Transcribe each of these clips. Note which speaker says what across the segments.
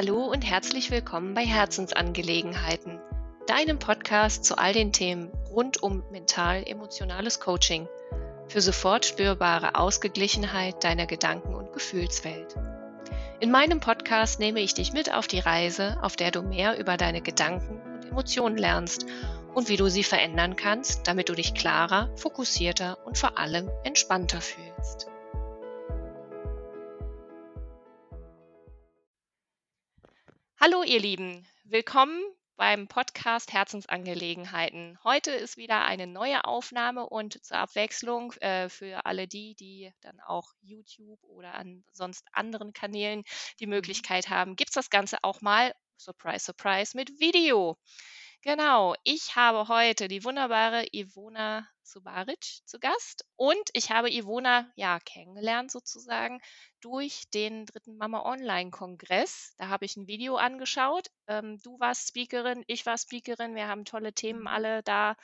Speaker 1: Hallo und herzlich willkommen bei Herzensangelegenheiten, deinem Podcast zu all den Themen rund um mental-emotionales Coaching für sofort spürbare Ausgeglichenheit deiner Gedanken- und Gefühlswelt. In meinem Podcast nehme ich dich mit auf die Reise, auf der du mehr über deine Gedanken und Emotionen lernst und wie du sie verändern kannst, damit du dich klarer, fokussierter und vor allem entspannter fühlst. Hallo ihr Lieben, willkommen beim Podcast Herzensangelegenheiten. Heute ist wieder eine neue Aufnahme und zur Abwechslung äh, für alle die, die dann auch YouTube oder an sonst anderen Kanälen die mhm. Möglichkeit haben, gibt es das Ganze auch mal, surprise, surprise, mit Video. Genau, ich habe heute die wunderbare Ivona Subaric zu Gast und ich habe Ivona ja kennengelernt sozusagen durch den dritten Mama Online Kongress. Da habe ich ein Video angeschaut. Ähm, du warst Speakerin, ich war Speakerin. Wir haben tolle Themen mhm. alle da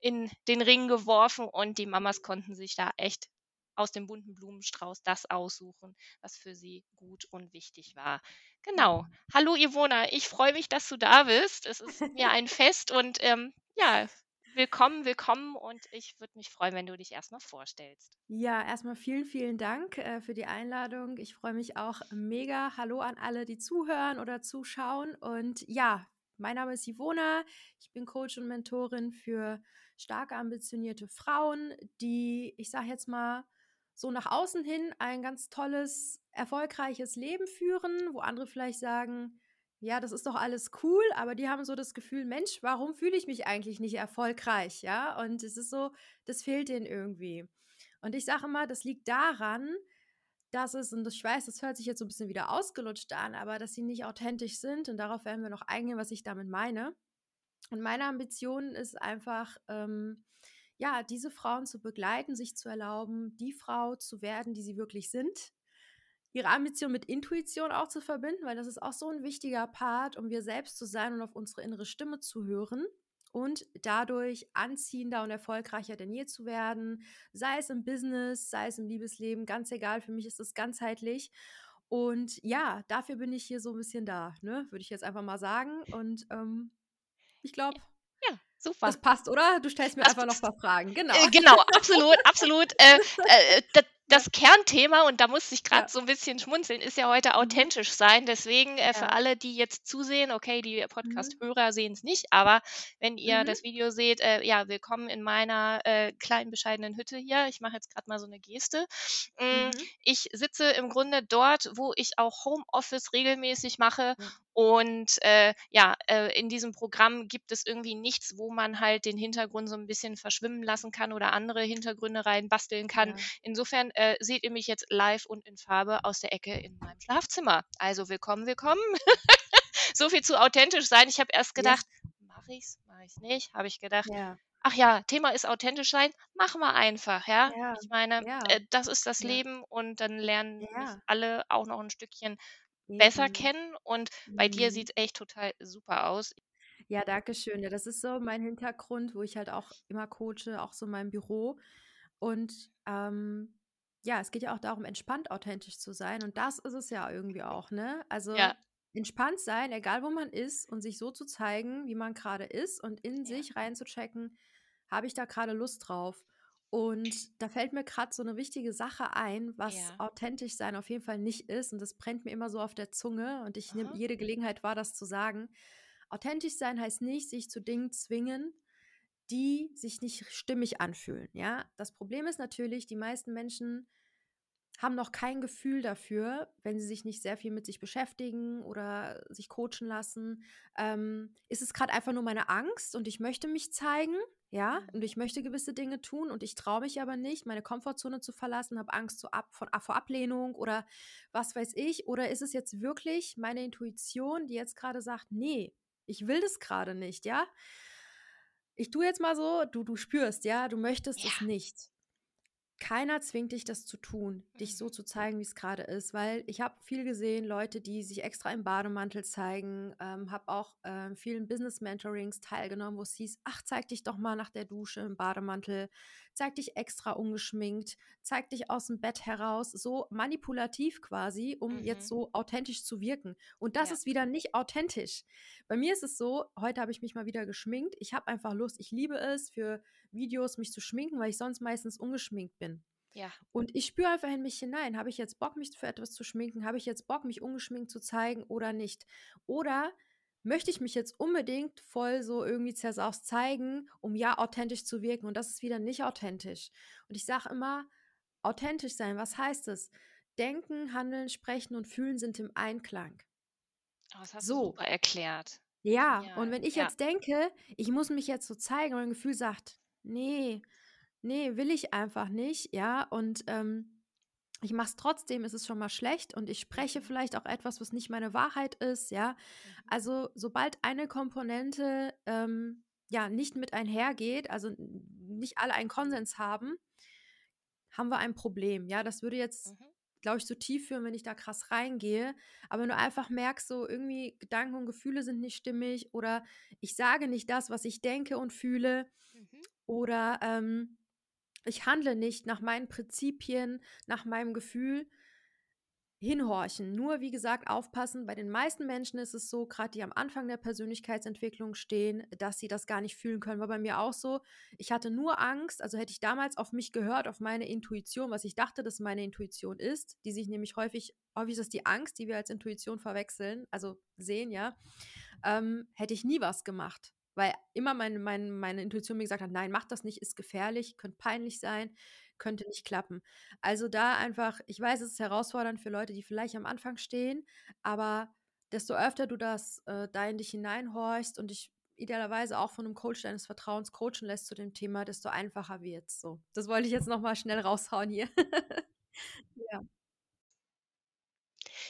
Speaker 1: in den Ring geworfen und die Mamas konnten sich da echt aus dem bunten Blumenstrauß das aussuchen, was für sie gut und wichtig war. Genau. Mhm. Hallo Ivona, ich freue mich, dass du da bist. Es ist mir ein Fest und ähm, ja, willkommen, willkommen und ich würde mich freuen, wenn du dich erstmal vorstellst.
Speaker 2: Ja, erstmal vielen, vielen Dank äh, für die Einladung. Ich freue mich auch mega. Hallo an alle, die zuhören oder zuschauen. Und ja, mein Name ist Ivona. Ich bin Coach und Mentorin für starke, ambitionierte Frauen, die, ich sage jetzt mal, so nach außen hin ein ganz tolles, erfolgreiches Leben führen, wo andere vielleicht sagen, ja, das ist doch alles cool, aber die haben so das Gefühl, Mensch, warum fühle ich mich eigentlich nicht erfolgreich, ja? Und es ist so, das fehlt denen irgendwie. Und ich sage immer, das liegt daran, dass es, und ich weiß, das hört sich jetzt so ein bisschen wieder ausgelutscht an, aber dass sie nicht authentisch sind und darauf werden wir noch eingehen, was ich damit meine. Und meine Ambition ist einfach, ähm, ja, diese Frauen zu begleiten, sich zu erlauben, die Frau zu werden, die sie wirklich sind. Ihre Ambition mit Intuition auch zu verbinden, weil das ist auch so ein wichtiger Part, um wir selbst zu sein und auf unsere innere Stimme zu hören und dadurch anziehender und erfolgreicher denn je zu werden, sei es im Business, sei es im Liebesleben, ganz egal, für mich ist es ganzheitlich. Und ja, dafür bin ich hier so ein bisschen da, ne? würde ich jetzt einfach mal sagen. Und ähm, ich glaube,
Speaker 1: ja. Super.
Speaker 2: Das passt, oder? Du stellst mir das einfach noch ein paar Fragen.
Speaker 1: Genau. Äh, genau, absolut, absolut. Äh, äh, das, das Kernthema, und da musste ich gerade ja. so ein bisschen schmunzeln, ist ja heute mhm. authentisch sein. Deswegen äh, für alle, die jetzt zusehen, okay, die mhm. Podcast-Hörer mhm. sehen es nicht, aber wenn ihr mhm. das Video seht, äh, ja, willkommen in meiner äh, kleinen, bescheidenen Hütte hier. Ich mache jetzt gerade mal so eine Geste. Mm, mhm. Ich sitze im Grunde dort, wo ich auch Homeoffice regelmäßig mache und äh, ja, äh, in diesem Programm gibt es irgendwie nichts, wo man halt den Hintergrund so ein bisschen verschwimmen lassen kann oder andere Hintergründe reinbasteln kann. Ja. Insofern äh, seht ihr mich jetzt live und in Farbe aus der Ecke in meinem Schlafzimmer. Also willkommen, willkommen. so viel zu authentisch sein. Ich habe erst gedacht, ja. mache ich's, mache ich's nicht. Habe ich gedacht, ja. ach ja, Thema ist authentisch sein, machen wir einfach, ja. ja. Ich meine, äh, das ist das Leben und dann lernen alle auch noch ein Stückchen besser kennen und bei dir mhm. sieht es echt total super aus.
Speaker 2: Ja, danke schön. Ja, das ist so mein Hintergrund, wo ich halt auch immer coache, auch so mein Büro. Und ähm, ja, es geht ja auch darum, entspannt authentisch zu sein. Und das ist es ja irgendwie auch, ne? Also ja. entspannt sein, egal wo man ist, und sich so zu zeigen, wie man gerade ist und in ja. sich reinzuchecken, habe ich da gerade Lust drauf. Und da fällt mir gerade so eine wichtige Sache ein, was ja. authentisch sein auf jeden Fall nicht ist. Und das brennt mir immer so auf der Zunge. Und ich nehme jede Gelegenheit wahr, das zu sagen. Authentisch sein heißt nicht, sich zu Dingen zwingen, die sich nicht stimmig anfühlen. Ja, das Problem ist natürlich, die meisten Menschen haben noch kein Gefühl dafür, wenn sie sich nicht sehr viel mit sich beschäftigen oder sich coachen lassen. Ähm, ist es gerade einfach nur meine Angst und ich möchte mich zeigen, ja, mhm. und ich möchte gewisse Dinge tun und ich traue mich aber nicht, meine Komfortzone zu verlassen, habe Angst so ab, von, vor Ablehnung oder was weiß ich. Oder ist es jetzt wirklich meine Intuition, die jetzt gerade sagt, nee, ich will das gerade nicht, ja? Ich tue jetzt mal so, du, du spürst, ja, du möchtest ja. es nicht keiner zwingt dich, das zu tun, dich so mhm. zu zeigen, wie es gerade ist, weil ich habe viel gesehen, Leute, die sich extra im Bademantel zeigen, ähm, habe auch äh, vielen Business-Mentorings teilgenommen, wo es hieß, ach, zeig dich doch mal nach der Dusche im Bademantel, zeig dich extra ungeschminkt, zeig dich aus dem Bett heraus, so manipulativ quasi, um mhm. jetzt so authentisch zu wirken. Und das ja. ist wieder nicht authentisch. Bei mir ist es so, heute habe ich mich mal wieder geschminkt. Ich habe einfach Lust, ich liebe es, für Videos mich zu schminken, weil ich sonst meistens ungeschminkt bin.
Speaker 1: Ja.
Speaker 2: Und ich spüre einfach in mich hinein, habe ich jetzt Bock, mich für etwas zu schminken? Habe ich jetzt Bock, mich ungeschminkt zu zeigen oder nicht? Oder möchte ich mich jetzt unbedingt voll so irgendwie zersaust zeigen, um ja authentisch zu wirken? Und das ist wieder nicht authentisch. Und ich sage immer, authentisch sein, was heißt es? Denken, handeln, sprechen und fühlen sind im Einklang.
Speaker 1: Oh, das hast so. du super erklärt.
Speaker 2: Ja, ja, und wenn ich ja. jetzt denke, ich muss mich jetzt so zeigen, und mein Gefühl sagt, nee, nee, will ich einfach nicht, ja, und ähm, ich mache es trotzdem, ist es schon mal schlecht und ich spreche mhm. vielleicht auch etwas, was nicht meine Wahrheit ist, ja. Mhm. Also sobald eine Komponente ähm, ja nicht mit einhergeht, also nicht alle einen Konsens haben, haben wir ein Problem. Ja, das würde jetzt, mhm. glaube ich, so tief führen, wenn ich da krass reingehe. Aber wenn du einfach merkst, so irgendwie Gedanken und Gefühle sind nicht stimmig oder ich sage nicht das, was ich denke und fühle mhm. oder ähm, ich handle nicht nach meinen Prinzipien, nach meinem Gefühl. Hinhorchen. Nur, wie gesagt, aufpassen. Bei den meisten Menschen ist es so, gerade die am Anfang der Persönlichkeitsentwicklung stehen, dass sie das gar nicht fühlen können. War bei mir auch so. Ich hatte nur Angst, also hätte ich damals auf mich gehört, auf meine Intuition, was ich dachte, dass meine Intuition ist, die sich nämlich häufig, häufig ist das die Angst, die wir als Intuition verwechseln, also sehen, ja, ähm, hätte ich nie was gemacht weil immer meine, meine, meine Intuition mir gesagt hat, nein, mach das nicht, ist gefährlich, könnte peinlich sein, könnte nicht klappen. Also da einfach, ich weiß, es ist herausfordernd für Leute, die vielleicht am Anfang stehen, aber desto öfter du das äh, da in dich hineinhorchst und dich idealerweise auch von einem Coach deines Vertrauens coachen lässt zu dem Thema, desto einfacher wird es. So, das wollte ich jetzt nochmal schnell raushauen hier. ja.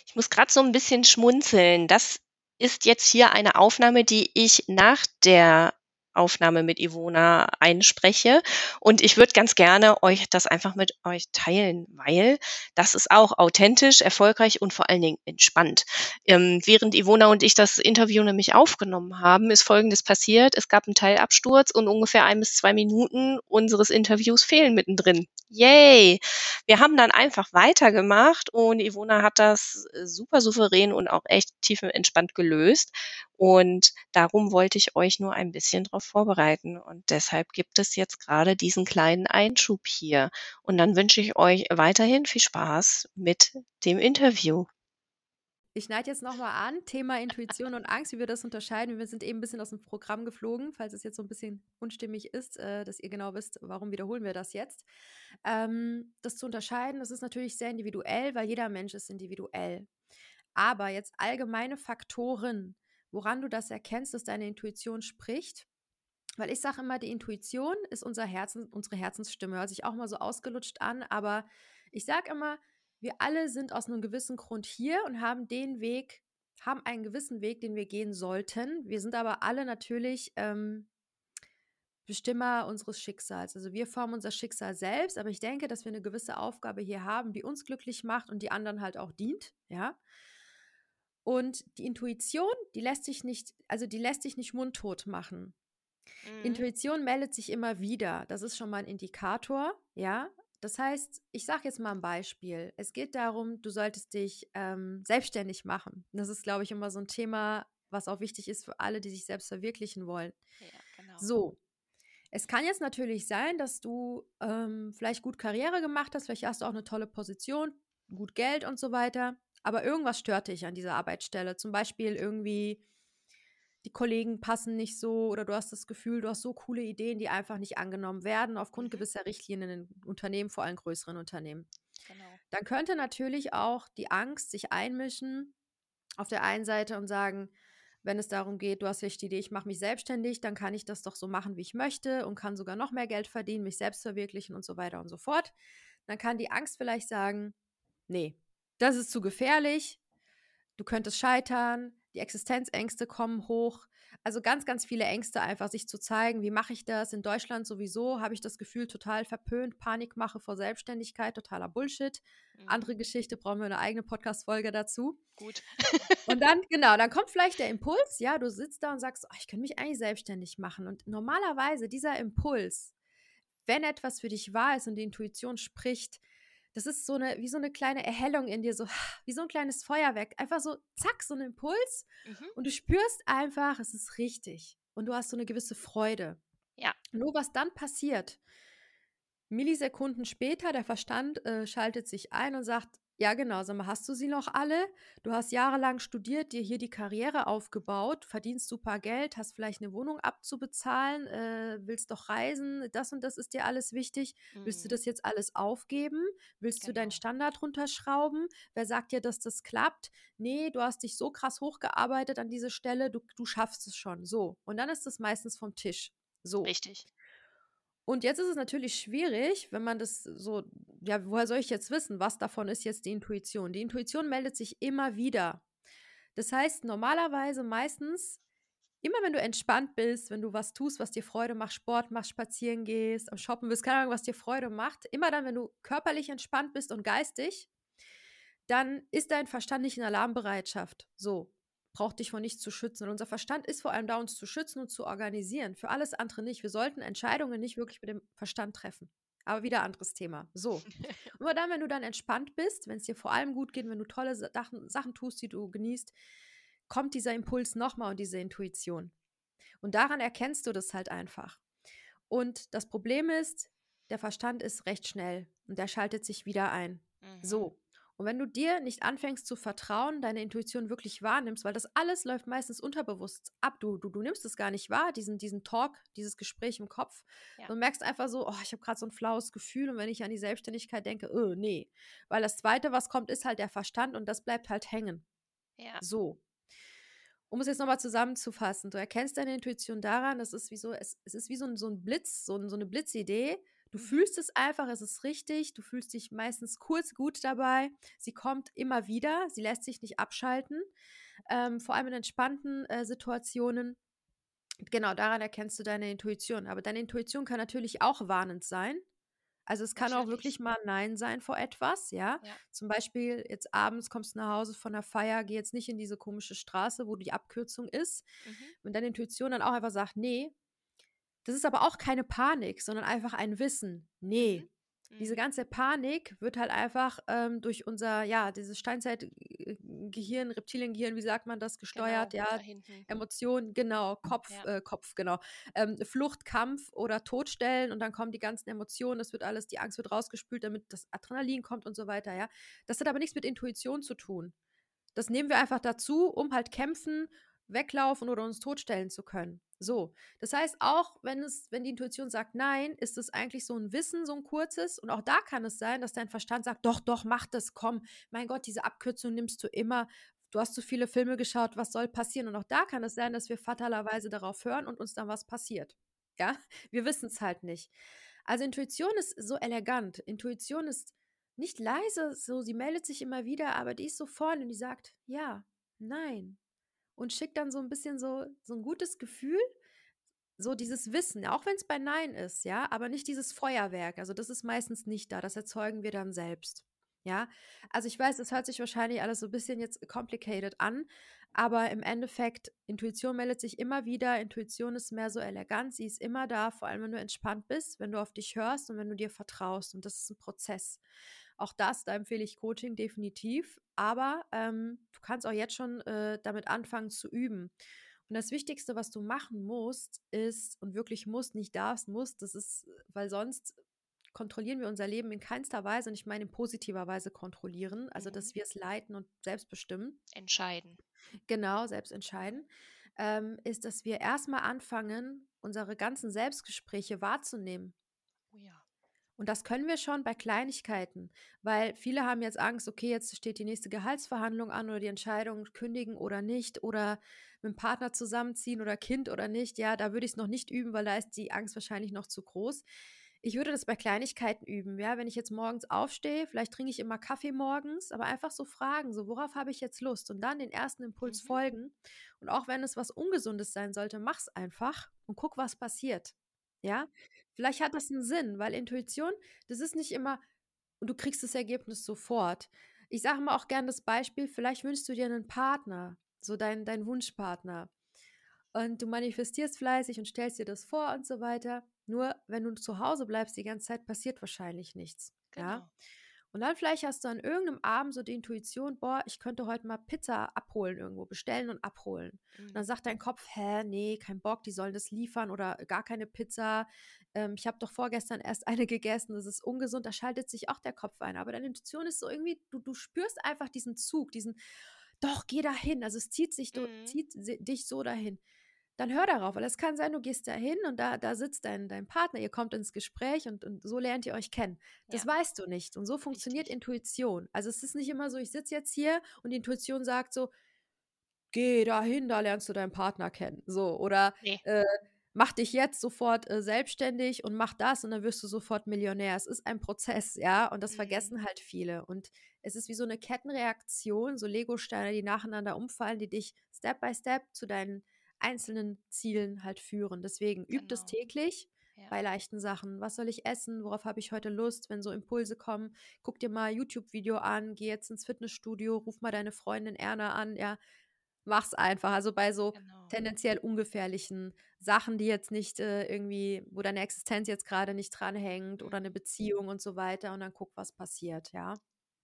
Speaker 1: Ich muss gerade so ein bisschen schmunzeln. Das ist jetzt hier eine Aufnahme, die ich nach der Aufnahme mit Ivona einspreche. Und ich würde ganz gerne euch das einfach mit euch teilen, weil das ist auch authentisch, erfolgreich und vor allen Dingen entspannt. Ähm, während Ivona und ich das Interview nämlich aufgenommen haben, ist Folgendes passiert. Es gab einen Teilabsturz und ungefähr ein bis zwei Minuten unseres Interviews fehlen mittendrin. Yay! Wir haben dann einfach weitergemacht und Ivona hat das super souverän und auch echt tiefenentspannt gelöst. Und darum wollte ich euch nur ein bisschen darauf vorbereiten. Und deshalb gibt es jetzt gerade diesen kleinen Einschub hier. Und dann wünsche ich euch weiterhin viel Spaß mit dem Interview.
Speaker 2: Ich schneide jetzt nochmal an, Thema Intuition und Angst, wie wir das unterscheiden. Wir sind eben ein bisschen aus dem Programm geflogen, falls es jetzt so ein bisschen unstimmig ist, äh, dass ihr genau wisst, warum wiederholen wir das jetzt. Ähm, das zu unterscheiden, das ist natürlich sehr individuell, weil jeder Mensch ist individuell. Aber jetzt allgemeine Faktoren, woran du das erkennst, dass deine Intuition spricht. Weil ich sage immer, die Intuition ist unser Herzen, unsere Herzensstimme. Hört sich auch mal so ausgelutscht an, aber ich sage immer, wir alle sind aus einem gewissen Grund hier und haben den Weg, haben einen gewissen Weg, den wir gehen sollten. Wir sind aber alle natürlich ähm, Bestimmer unseres Schicksals. Also wir formen unser Schicksal selbst, aber ich denke, dass wir eine gewisse Aufgabe hier haben, die uns glücklich macht und die anderen halt auch dient, ja. Und die Intuition, die lässt sich nicht, also die lässt sich nicht mundtot machen. Mhm. Intuition meldet sich immer wieder. Das ist schon mal ein Indikator, ja. Das heißt, ich sage jetzt mal ein Beispiel. Es geht darum, du solltest dich ähm, selbstständig machen. Das ist, glaube ich, immer so ein Thema, was auch wichtig ist für alle, die sich selbst verwirklichen wollen. Ja, genau. So. Es kann jetzt natürlich sein, dass du ähm, vielleicht gut Karriere gemacht hast, vielleicht hast du auch eine tolle Position, gut Geld und so weiter aber irgendwas stört dich an dieser Arbeitsstelle. Zum Beispiel irgendwie die Kollegen passen nicht so oder du hast das Gefühl, du hast so coole Ideen, die einfach nicht angenommen werden aufgrund mhm. gewisser Richtlinien in Unternehmen, vor allem größeren Unternehmen. Genau. Dann könnte natürlich auch die Angst sich einmischen auf der einen Seite und sagen, wenn es darum geht, du hast vielleicht die Idee, ich mache mich selbstständig, dann kann ich das doch so machen, wie ich möchte und kann sogar noch mehr Geld verdienen, mich selbst verwirklichen und so weiter und so fort. Dann kann die Angst vielleicht sagen, nee, das ist zu gefährlich, du könntest scheitern, die Existenzängste kommen hoch. Also ganz, ganz viele Ängste einfach, sich zu zeigen, wie mache ich das? In Deutschland sowieso habe ich das Gefühl, total verpönt, Panikmache vor Selbstständigkeit, totaler Bullshit. Mhm. Andere Geschichte, brauchen wir eine eigene Podcast-Folge dazu.
Speaker 1: Gut.
Speaker 2: und dann, genau, dann kommt vielleicht der Impuls, ja, du sitzt da und sagst, oh, ich könnte mich eigentlich selbstständig machen. Und normalerweise dieser Impuls wenn etwas für dich wahr ist und die Intuition spricht, das ist so eine, wie so eine kleine Erhellung in dir, so wie so ein kleines Feuerwerk. Einfach so, zack, so ein Impuls. Mhm. Und du spürst einfach, es ist richtig. Und du hast so eine gewisse Freude.
Speaker 1: Ja.
Speaker 2: Nur was dann passiert, Millisekunden später, der Verstand äh, schaltet sich ein und sagt, ja, genau. Sag mal, hast du sie noch alle? Du hast jahrelang studiert, dir hier die Karriere aufgebaut, verdienst super Geld, hast vielleicht eine Wohnung abzubezahlen, äh, willst doch reisen, das und das ist dir alles wichtig. Mhm. Willst du mhm. das jetzt alles aufgeben? Willst genau. du deinen genau. Standard runterschrauben? Wer sagt dir, dass das klappt? Nee, du hast dich so krass hochgearbeitet an diese Stelle, du, du schaffst es schon. So. Und dann ist es meistens vom Tisch. So.
Speaker 1: Richtig.
Speaker 2: Und jetzt ist es natürlich schwierig, wenn man das so, ja, woher soll ich jetzt wissen, was davon ist jetzt die Intuition? Die Intuition meldet sich immer wieder. Das heißt, normalerweise meistens, immer wenn du entspannt bist, wenn du was tust, was dir Freude macht, Sport machst, spazieren gehst, am Shoppen bist, keine Ahnung, was dir Freude macht, immer dann, wenn du körperlich entspannt bist und geistig, dann ist dein Verstand nicht in Alarmbereitschaft. So braucht dich vor nichts zu schützen. Und unser Verstand ist vor allem da, uns zu schützen und zu organisieren. Für alles andere nicht. Wir sollten Entscheidungen nicht wirklich mit dem Verstand treffen. Aber wieder anderes Thema. So. Nur dann, wenn du dann entspannt bist, wenn es dir vor allem gut geht, wenn du tolle Sachen, Sachen tust, die du genießt, kommt dieser Impuls nochmal und diese Intuition. Und daran erkennst du das halt einfach. Und das Problem ist, der Verstand ist recht schnell und der schaltet sich wieder ein. Mhm. So. Und wenn du dir nicht anfängst zu vertrauen, deine Intuition wirklich wahrnimmst, weil das alles läuft meistens unterbewusst ab, du, du, du nimmst es gar nicht wahr, diesen, diesen Talk, dieses Gespräch im Kopf. Ja. Du merkst einfach so, oh, ich habe gerade so ein flaues Gefühl und wenn ich an die Selbstständigkeit denke, oh, nee. Weil das Zweite, was kommt, ist halt der Verstand und das bleibt halt hängen.
Speaker 1: Ja.
Speaker 2: So. Um es jetzt nochmal zusammenzufassen, du erkennst deine Intuition daran, das ist wie so, es, es ist wie so ein, so ein Blitz, so, ein, so eine Blitzidee, Du mhm. fühlst es einfach, es ist richtig, du fühlst dich meistens kurz gut dabei. Sie kommt immer wieder, sie lässt sich nicht abschalten, ähm, vor allem in entspannten äh, Situationen. Genau, daran erkennst du deine Intuition. Aber deine Intuition kann natürlich auch warnend sein. Also es kann auch wirklich mal Nein sein vor etwas, ja? ja? Zum Beispiel jetzt abends kommst du nach Hause von der Feier, geh jetzt nicht in diese komische Straße, wo die Abkürzung ist. Mhm. Wenn deine Intuition dann auch einfach sagt, nee, das ist aber auch keine Panik, sondern einfach ein Wissen. Nee. Mhm. Diese mhm. ganze Panik wird halt einfach ähm, durch unser, ja, dieses Steinzeitgehirn, Reptiliengehirn, wie sagt man das, gesteuert, genau, ja, Emotionen, genau, Kopf, ja. äh, Kopf, genau, ähm, Flucht, Kampf oder Todstellen und dann kommen die ganzen Emotionen, das wird alles, die Angst wird rausgespült, damit das Adrenalin kommt und so weiter, ja. Das hat aber nichts mit Intuition zu tun. Das nehmen wir einfach dazu, um halt kämpfen, weglaufen oder uns totstellen zu können. So, das heißt, auch wenn es, wenn die Intuition sagt nein, ist es eigentlich so ein Wissen, so ein kurzes. Und auch da kann es sein, dass dein Verstand sagt, doch, doch, mach das, komm. Mein Gott, diese Abkürzung nimmst du immer. Du hast zu viele Filme geschaut, was soll passieren? Und auch da kann es sein, dass wir fatalerweise darauf hören und uns dann was passiert. Ja, wir wissen es halt nicht. Also Intuition ist so elegant. Intuition ist nicht leise, so sie meldet sich immer wieder, aber die ist so vorne und die sagt ja, nein, und schickt dann so ein bisschen so, so ein gutes Gefühl, so dieses Wissen, auch wenn es bei Nein ist, ja, aber nicht dieses Feuerwerk. Also das ist meistens nicht da, das erzeugen wir dann selbst. Ja, also ich weiß, es hört sich wahrscheinlich alles so ein bisschen jetzt complicated an, aber im Endeffekt, Intuition meldet sich immer wieder. Intuition ist mehr so elegant, sie ist immer da, vor allem wenn du entspannt bist, wenn du auf dich hörst und wenn du dir vertraust. Und das ist ein Prozess. Auch das, da empfehle ich Coaching definitiv. Aber ähm, du kannst auch jetzt schon äh, damit anfangen zu üben. Und das Wichtigste, was du machen musst, ist, und wirklich musst, nicht darfst, musst, das ist, weil sonst kontrollieren wir unser Leben in keinster Weise, und ich meine in positiver Weise kontrollieren, also dass mhm. wir es leiten und selbst bestimmen.
Speaker 1: Entscheiden.
Speaker 2: Genau, selbst entscheiden. Ähm, ist, dass wir erstmal anfangen, unsere ganzen Selbstgespräche wahrzunehmen.
Speaker 1: Oh ja.
Speaker 2: Und das können wir schon bei Kleinigkeiten, weil viele haben jetzt Angst, okay, jetzt steht die nächste Gehaltsverhandlung an oder die Entscheidung, kündigen oder nicht oder mit dem Partner zusammenziehen oder Kind oder nicht. Ja, da würde ich es noch nicht üben, weil da ist die Angst wahrscheinlich noch zu groß. Ich würde das bei Kleinigkeiten üben, ja, wenn ich jetzt morgens aufstehe, vielleicht trinke ich immer Kaffee morgens, aber einfach so fragen, so worauf habe ich jetzt Lust und dann den ersten Impuls mhm. folgen und auch wenn es was ungesundes sein sollte, mach's einfach und guck, was passiert. Ja, Vielleicht hat das einen Sinn, weil Intuition, das ist nicht immer und du kriegst das Ergebnis sofort. Ich sage mal auch gern das Beispiel, vielleicht wünschst du dir einen Partner, so dein, dein Wunschpartner. Und du manifestierst fleißig und stellst dir das vor und so weiter. Nur wenn du zu Hause bleibst die ganze Zeit, passiert wahrscheinlich nichts. Ja.
Speaker 1: Genau.
Speaker 2: Und dann vielleicht hast du an irgendeinem Abend so die Intuition, boah, ich könnte heute mal Pizza abholen irgendwo, bestellen und abholen. Und dann
Speaker 1: Mhm.
Speaker 2: sagt dein Kopf, hä, nee, kein Bock, die sollen das liefern oder gar keine Pizza. Ähm, ich habe doch vorgestern erst eine gegessen, das ist ungesund, da schaltet sich auch der Kopf ein. Aber deine Intuition ist so irgendwie, du, du spürst einfach diesen Zug, diesen, doch, geh dahin. Also es zieht sich,
Speaker 1: Mhm.
Speaker 2: zieht dich so dahin. Dann hör darauf, weil es kann sein, du gehst da hin und da, da sitzt dein, dein Partner, ihr kommt ins Gespräch und, und so lernt ihr euch kennen. Das
Speaker 1: Ja,
Speaker 2: weißt du nicht. Und so funktioniert
Speaker 1: richtig.
Speaker 2: Intuition. Also es ist nicht immer so, ich sitze jetzt hier und die Intuition sagt so, geh dahin, da lernst du deinen Partner kennen. So, oder
Speaker 1: Ne.
Speaker 2: äh, mach dich jetzt sofort äh, selbstständig und mach das und dann wirst du sofort Millionär. Es ist ein Prozess, ja, und das
Speaker 1: Mhm.
Speaker 2: vergessen halt viele. Und es ist wie so eine Kettenreaktion, so Legosteine, die nacheinander umfallen, die dich Step by Step zu deinen einzelnen Zielen halt führen. Deswegen übt es
Speaker 1: Genau.
Speaker 2: täglich
Speaker 1: Ja.
Speaker 2: bei leichten Sachen. Was soll ich essen? Worauf habe ich heute Lust? Wenn so Impulse kommen, guck dir mal YouTube-Video an, geh jetzt ins Fitnessstudio, ruf mal deine Freundin Erna an, ja, mach's einfach. Also bei so
Speaker 1: Genau.
Speaker 2: tendenziell ungefährlichen Sachen, die jetzt nicht äh, irgendwie, wo deine Existenz jetzt gerade nicht dranhängt oder eine
Speaker 1: Mhm.
Speaker 2: Beziehung und so weiter und dann guck, was passiert, ja.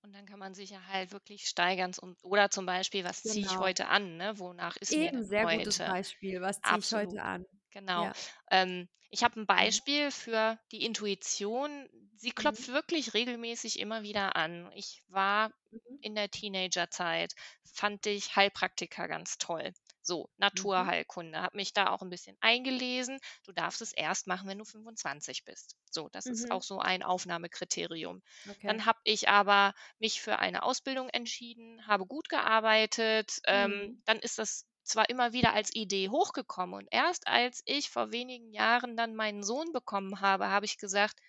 Speaker 1: Und dann kann man sich ja halt wirklich steigern und oder zum Beispiel: „Was ziehe ich
Speaker 2: Genau.
Speaker 1: heute an“, ne? Wonach ist mir
Speaker 2: Eben,
Speaker 1: denn
Speaker 2: sehr gutes
Speaker 1: heute?
Speaker 2: Beispiel. Was ziehe ich heute an?
Speaker 1: Genau.
Speaker 2: Ja.
Speaker 1: Ähm, ich habe 'n
Speaker 2: Mhm.
Speaker 1: Beispiel für die Intuition. Sie
Speaker 2: Mhm.
Speaker 1: klopft wirklich regelmäßig immer wieder an. Ich war
Speaker 2: Mhm.
Speaker 1: in der Teenagerzeit fand ich Heilpraktiker ganz toll. So,
Speaker 2: Mhm.
Speaker 1: Naturheilkunde, habe mich da auch 'n bisschen eingelesen. Du darfst es erst machen, wenn du 25 bist. So, das ist auch
Speaker 2: Mhm.
Speaker 1: so ein Aufnahmekriterium.
Speaker 2: Okay.
Speaker 1: Dann habe ich aber mich für eine Ausbildung entschieden, habe gut gearbeitet. Ähm,
Speaker 2: Mhm.
Speaker 1: dann ist das zwar immer wieder als Idee hochgekommen und erst als ich vor wenigen Jahren dann meinen Sohn bekommen habe, habe ich gesagt: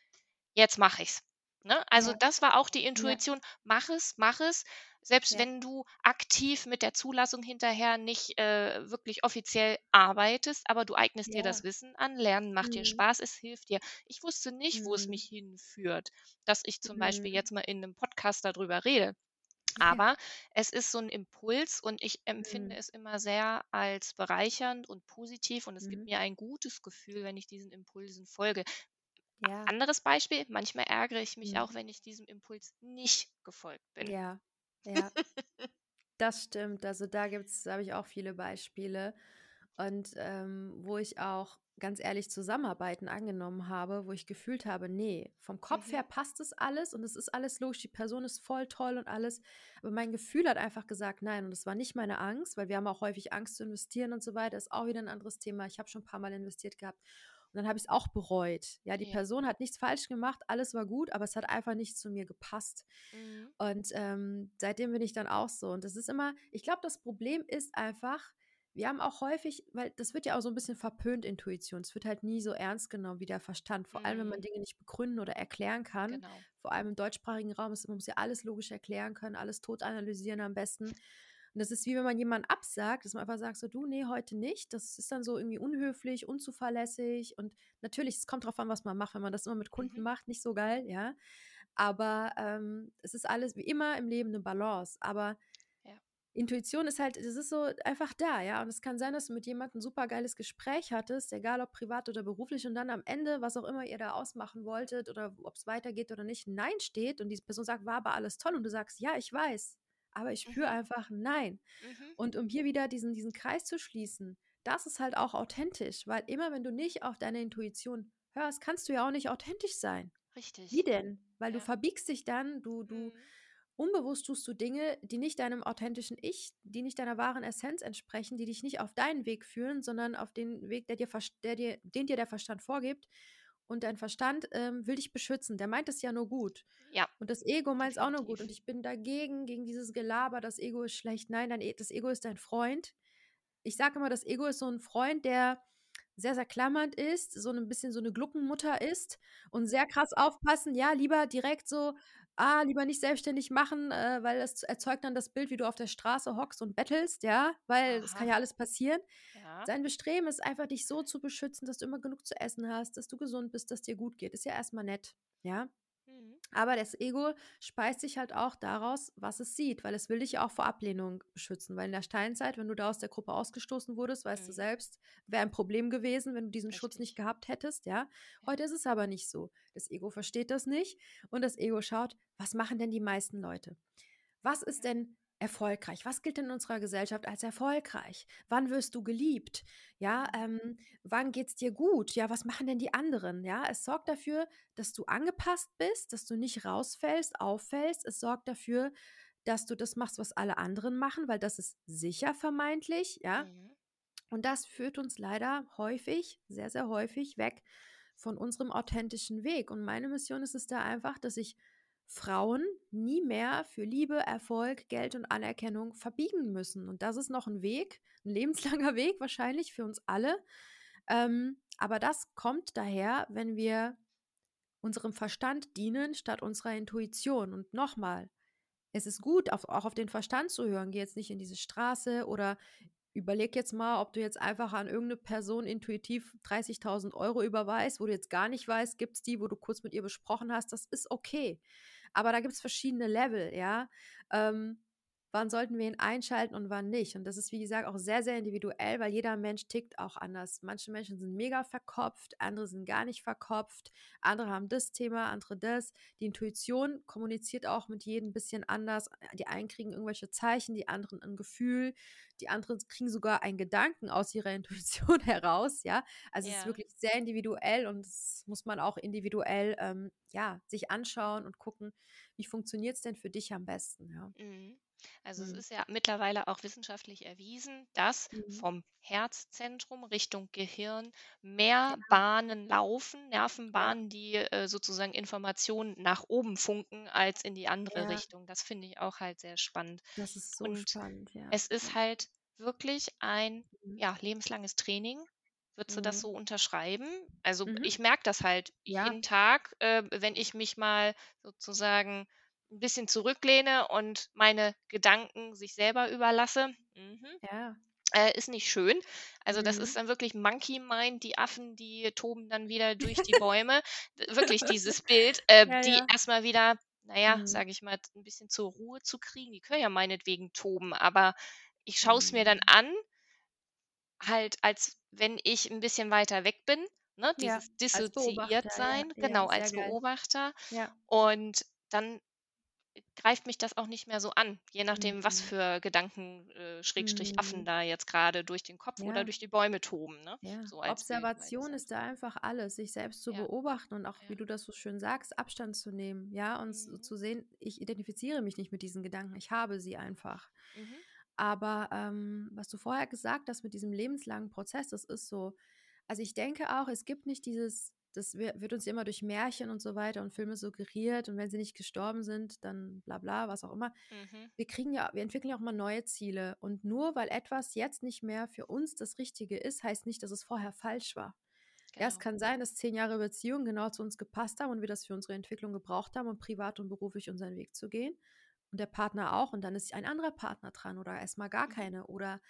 Speaker 1: „Jetzt mache ich's.“ Ne? Also,
Speaker 2: Ja.
Speaker 1: das war auch die
Speaker 2: Ja.
Speaker 1: Intuition: „Mach es, mach es.“ Selbst
Speaker 2: Ja.
Speaker 1: wenn du aktiv mit der Zulassung hinterher nicht, äh, wirklich offiziell arbeitest, aber du eignest dir das
Speaker 2: Ja.
Speaker 1: Wissen an. Lernen macht dir
Speaker 2: Mhm.
Speaker 1: Spaß, es hilft dir. Ich wusste nicht, wo es
Speaker 2: Mhm.
Speaker 1: mich hinführt, dass ich zum Beispiel
Speaker 2: Mhm.
Speaker 1: jetzt mal in 'nem Podcast da drüber rede.
Speaker 2: Ja.
Speaker 1: Aber es ist so 'n Impuls und ich empfinde
Speaker 2: Mhm.
Speaker 1: es immer sehr als bereichernd und positiv und es gibt
Speaker 2: Mhm.
Speaker 1: mir ein gutes Gefühl, wenn ich diesen Impulsen folge.
Speaker 2: Ja.
Speaker 1: Anderes Beispiel, manchmal ärgere ich mich
Speaker 2: Mhm.
Speaker 1: auch, wenn ich diesem Impuls nicht gefolgt bin.
Speaker 2: Ja, ja. Das stimmt. Also, da gibt's da habe ich auch viele Beispiele und, ähm, wo ich auch ganz ehrlich Zusammenarbeiten angenommen habe, wo ich gefühlt habe, ne, vom Kopf her
Speaker 1: Mhm.
Speaker 2: passt das alles und es ist alles logisch, die Person ist voll toll und alles, aber mein Gefühl hat einfach gesagt: „Nein.“ Und das war nicht meine Angst, weil wir haben auch häufig Angst zu investieren und so weiter, ist auch wieder 'n anderes Thema. Ich habe schon paarmal investiert gehabt und dann habe ich's auch bereut. Ja, die
Speaker 1: Ja.
Speaker 2: Person hat nichts falsch gemacht, alles war gut, aber es hat einfach nicht zu mir gepasst.
Speaker 1: Mhm.
Speaker 2: Und, ähm, seitdem bin ich dann auch so. Und das ist immer ich glaube, das Problem ist einfach, wir haben auch häufig weil das wird ja auch so 'n bisschen verpönt, Intuition. Es wird halt nie so ernst genommen wie der Verstand, vor allem, wenn man
Speaker 1: Mhm.
Speaker 2: Dinge nicht begründen oder erklären kann.
Speaker 1: Genau.
Speaker 2: Vor allem im deutschsprachigen Raum ist man muss ja alles logisch erklären können, alles tot analysieren am besten. Und das ist wie wenn man jemanden absagt, dass man einfach sagt so: „Du, ne, heute nicht.“ Das ist dann so irgendwie unhöflich, unzuverlässig und natürlich, es kommt drauf an, was man macht. Wenn man das immer mit Kunden
Speaker 1: Mhm.
Speaker 2: macht, nicht so geil, ja. Aber, ähm, es ist alles wie immer im Leben 'ne Balance. Aber
Speaker 1: Ja.
Speaker 2: Intuition ist halt das ist so einfach da, ja. Und es kann sein, dass du mit jemandem 'n supergeiles Gespräch hattest, egal ob privat oder beruflich und dann am Ende, was auch immer ihr da ausmachen wolltet oder ob's weitergeht oder nicht, Nein steht und diese Person sagt: „War aber alles toll.“ Und du sagst: „Ja, ich weiß, aber ich spüre
Speaker 1: Mhm.
Speaker 2: einfach Nein.“
Speaker 1: Mhm.
Speaker 2: Und um hier wieder diesen diesen Kreis zu schließen, das ist halt auch authentisch, weil immer wenn du nicht auf deine Intuition hörst, kannst du ja auch nicht authentisch sein. Wie
Speaker 1: Richtig.
Speaker 2: denn? Weil du
Speaker 1: Ja.
Speaker 2: verbiegst dich dann, du du
Speaker 1: Mhm.
Speaker 2: unbewusst tust du Dinge, die nicht deinem authentischen Ich, die nicht deiner wahren Essenz entsprechen, die dich nicht auf deinen Weg führen, sondern auf den Weg, der dir der dir den dir der Verstand vorgibt. Und dein Verstand, ähm, will dich beschützen. Der meint es ja nur gut.
Speaker 1: Ja,
Speaker 2: Und das Ego meint's auch nur gut. Und ich bin dagegen, gegen dieses Gelaber, das Ego ist schlecht. Nein, dein E das Ego ist dein Freund. Ich sage immer, das Ego ist so 'n Freund, der sehr, sehr klammernd ist, so 'n bisschen so 'ne Gluckenmutter ist und sehr krass aufpassen. Ja, lieber direkt so: „Ah, lieber nicht selbstständig machen, äh, weil das erzeugt dann das Bild, wie du auf der Straße hockst und bettelst, ja, weil das kann ja alles passieren.“
Speaker 1: Ja.
Speaker 2: Sein Bestreben ist einfach, dich so zu beschützen, dass du immer genug zu essen hast, dass du gesund bist, dass dir gut geht. Ist ja erst mal nett, ja?
Speaker 1: Mhm.
Speaker 2: Aber das Ego speist sich halt auch daraus, was es sieht, weil es will dich ja auch vor Ablehnung schützen. Weil in der Steinzeit, wenn du da aus der Gruppe ausgestoßen wurdest, weißt mhm. du selbst, wäre ein Problem gewesen, wenn du diesen Richtig. Schutz nicht gehabt hättest, ja. Heute ist es aber nicht so. Das Ego versteht das nicht und das Ego schaut, was machen denn die meisten Leute? Was ist denn erfolgreich? Was gilt in unserer Gesellschaft als erfolgreich? Wann wirst du geliebt? Ja, ähm, wann geht's dir gut? Ja, was machen denn die anderen? Ja, es sorgt dafür, dass du angepasst bist, dass du nicht rausfällst, auffällst. Es sorgt dafür, dass du das machst, was alle anderen machen, weil das ist sicher vermeintlich, ja. Mhm. Und das führt uns leider häufig, sehr, sehr häufig weg von unserem authentischen Weg. Und meine Mission ist es da einfach, dass ich Frauen nie mehr für Liebe, Erfolg, Geld und Anerkennung verbiegen müssen. Und das ist noch ein Weg, ein lebenslanger Weg wahrscheinlich für uns alle. Ähm, aber das kommt daher, wenn wir unserem Verstand dienen statt unserer Intuition. Und nochmal, es ist gut, auf, auch auf den Verstand zu hören. Geh jetzt nicht in diese Straße oder überleg jetzt mal, ob du jetzt einfach an irgendeine Person intuitiv 30.000 Euro überweist, wo du jetzt gar nicht weißt, gibt es die, wo du kurz mit ihr besprochen hast. Das ist okay. Aber da gibt es verschiedene Level, ja. Ähm, wann sollten wir ihn einschalten und wann nicht. Und das ist, wie gesagt, auch sehr, sehr individuell, weil jeder Mensch tickt auch anders. Manche Menschen sind mega verkopft, andere sind gar nicht verkopft, andere haben das Thema, andere das. Die Intuition kommuniziert auch mit jedem ein bisschen anders. Die einen kriegen irgendwelche Zeichen, die anderen ein Gefühl, die anderen kriegen sogar einen Gedanken aus ihrer Intuition heraus, ja. Also yeah. es ist wirklich sehr individuell und das muss man auch individuell ähm, ja, sich anschauen und gucken, wie funktioniert es denn für dich am besten, ja. Mhm.
Speaker 1: Also es Mhm. ist ja mittlerweile auch wissenschaftlich erwiesen, dass Mhm. vom Herzzentrum Richtung Gehirn mehr Genau. Bahnen laufen. Nervenbahnen, die äh, sozusagen Informationen nach oben funken als in die andere Ja. Richtung. Das finde ich auch halt sehr spannend.
Speaker 2: Das ist so Und spannend, ja.
Speaker 1: es ist halt wirklich ein Mhm. ja, lebenslanges Training. Würdest du das so unterschreiben? Also Mhm. ich merke das halt Ja. jeden Tag, äh, wenn ich mich mal sozusagen ein bisschen zurücklehne und meine Gedanken sich selber überlasse. Mhm.
Speaker 2: Ja.
Speaker 1: Äh, ist nicht schön. Also das ist mhm. dann wirklich Monkey Mind, die Affen, die toben dann wieder durch die Bäume. wirklich dieses Bild, äh, ja, die ja. erstmal wieder, naja, mhm. sage ich mal, ein bisschen zur Ruhe zu kriegen. Die können ja meinetwegen toben, aber ich schaue es mhm. mir dann an, halt als wenn ich ein bisschen weiter weg bin. Ne, dieses ja, dissoziiert sein, ja, genau, als Beobachter. Und dann greift mich das auch nicht mehr so an, je nachdem, was mhm. für Gedanken, äh, Schrägstrich Affen mhm. da jetzt gerade durch den Kopf oder durch die Bäume toben, ne?
Speaker 2: Ja. So Observation ist da einfach alles, sich selbst zu Ja. beobachten und auch, wie du das so schön sagst, Abstand zu nehmen, ja, und so Mhm. zu sehen, ich identifiziere mich nicht mit diesen Gedanken, ich habe sie einfach. Mhm. Aber ähm, was du vorher gesagt hast mit diesem lebenslangen Prozess, das ist so. Also ich denke auch, es gibt nicht dieses das wird uns immer durch Märchen und so weiter und Filme suggeriert und wenn sie nicht gestorben sind, dann bla bla, was auch immer. Mhm. Wir kriegen ja, wir entwickeln ja auch mal neue Ziele und nur weil etwas jetzt nicht mehr für uns das Richtige ist, heißt nicht, dass es vorher falsch war. Genau. Ja, es genau. kann sein, dass zehn Jahre Beziehung genau zu uns gepasst haben und wir das für unsere Entwicklung gebraucht haben, um privat und beruflich unseren Weg zu gehen. Und der Partner auch. Und dann ist ein anderer Partner dran oder erstmal gar mhm. keine oder